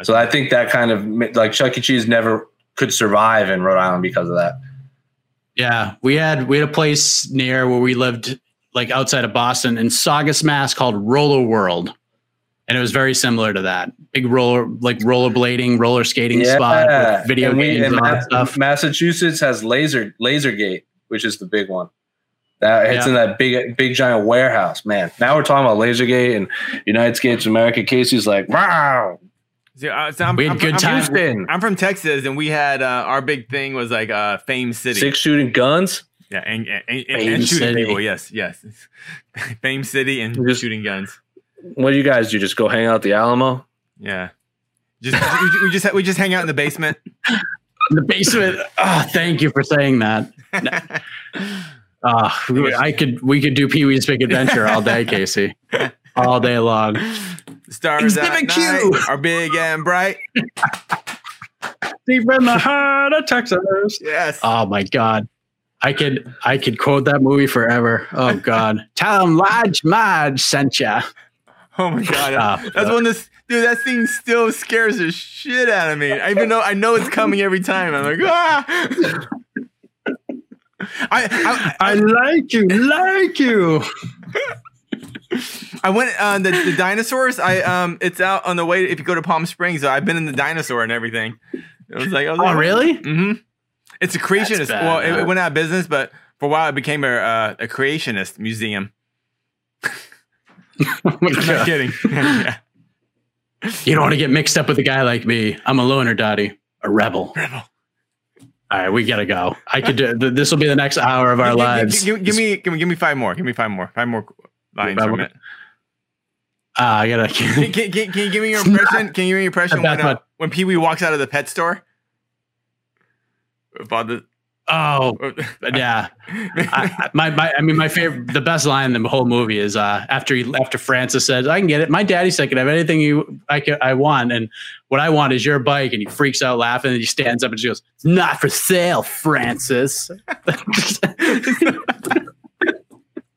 So I think that kind of ma- like Chuck E. Cheese never could survive in Rhode Island because of that. Yeah, we had we had a place near where we lived, like outside of Boston, in Saugus, Mass, called Roller World, and it was very similar to that. Big roller, like rollerblading, roller skating spot with video and we- games and and all Ma- that stuff. Massachusetts has laser laser gate which is the big one. That it's Yeah. in that big big giant warehouse. Man, now we're talking about Lasergate and United states of America. Casey's like, wow, See, uh, so I'm, We had I'm, good I'm, times. Houston, I'm from Texas, and we had uh, our big thing was like uh, Fame City. six shooting guns. Yeah, and and, and, and shooting City. people. Yes, yes. Fame City and Just- shooting guns. What do you guys do? Just go hang out at the Alamo? Yeah. Just we, we just we just hang out in the basement. In the basement. Oh, thank you for saying that. Uh, I could we could do Pee Wee's Big Adventure all day, Casey, all day long. Stars at Exhibit Q. night are big and bright. Deep in the heart of Texas. Yes. Oh my god. I could I could quote that movie forever. Oh god. Tell him Large Marge sent ya. Oh my god, that's when This dude, that thing still scares the shit out of me. I even know I know it's coming every time. I'm like, ah. I, I, I like you, like you. I went uh, the the dinosaurs. I um, it's out on the way. If you go to Palm Springs, I've been in the dinosaur and everything. It was like, I was Oh really? Mm-hmm. It's a creationist. bad, well, it, it went out of business, but for a while it became a uh, a creationist museum. Oh my Not God. kidding. yeah. You don't want to get mixed up with a guy like me. I'm a loner, Dottie, a rebel. Rebel. All right, we gotta go. I could do. This will be the next hour of our Give- lives. Give, give me, give me, give me five more. Give me five more. Five more lines Five from more? it. Ah, I gotta. Can, can, can, can you give me your impression? Can you give me your impression when, uh, when Pee Wee walks out of the pet store? About the, Oh, yeah. I, my, my, I mean, my favorite, the best line in the whole movie is uh, after he, after Francis says, "I can get it." My daddy said, I "Can have anything you I can, I want?" And what I want is your bike. And he freaks out laughing, and he stands up and she goes, "It's not for sale, Francis."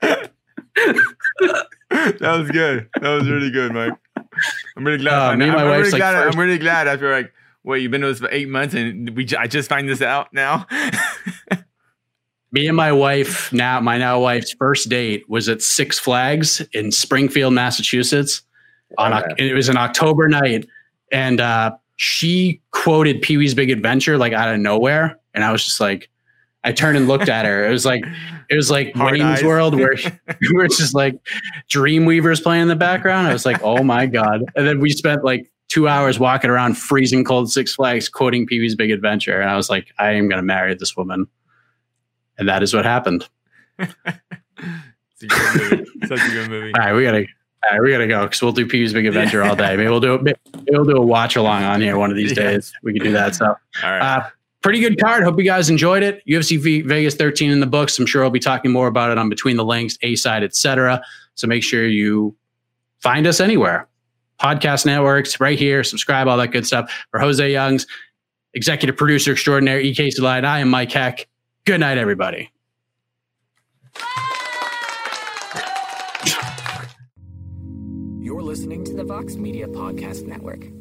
that was good. That was really good, Mike. I'm really glad. Uh, me and my I'm wife's really like glad. first- I'm really glad after like, wait, you've been with us for eight months and we I just find this out now. Me and my wife now, my now wife's first date was at Six Flags in Springfield, Massachusetts. On Oc- it was an October night, and uh, she quoted Pee Wee's Big Adventure like out of nowhere, and I was just like, I turned and looked at her. It was like it was like Hard Wayne's eyes. World, where where it's just like Dreamweavers playing in the background. I was like, oh my god! And then we spent like two hours walking around freezing cold Six Flags, quoting Pee Wee's Big Adventure, and I was like, I am gonna marry this woman, and that is what happened. it's a good movie. Such a good movie. All right, we gotta. All right, we gotta go because we'll do Pee Wee's Big Adventure all day. Maybe we'll do maybe we'll do a watch along on here one of these Yes. days. We can do that. So, All right. uh, pretty good card. Hope you guys enjoyed it. UFC v- Vegas 13 in the books. I'm sure I'll be talking more about it on Between the Links, A side, etc. So make sure you find us anywhere. Podcast networks, right here. Subscribe, all that good stuff. For Jose Youngs, executive producer extraordinaire, EK Salide, I am Mike Heck. Good night, everybody. You're listening to the Vox Media Podcast Network.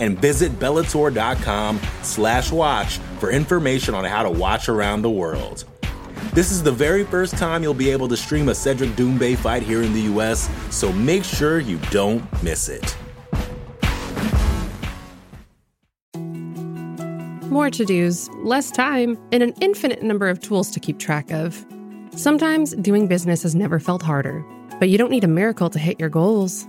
And visit Bellator.com slash watch for information on how to watch around the world. This is the very first time you'll be able to stream a Cedric Doumbé fight here in the US, so make sure you don't miss it. More to dos, less time, and an infinite number of tools to keep track of. Sometimes doing business has never felt harder, but you don't need a miracle to hit your goals.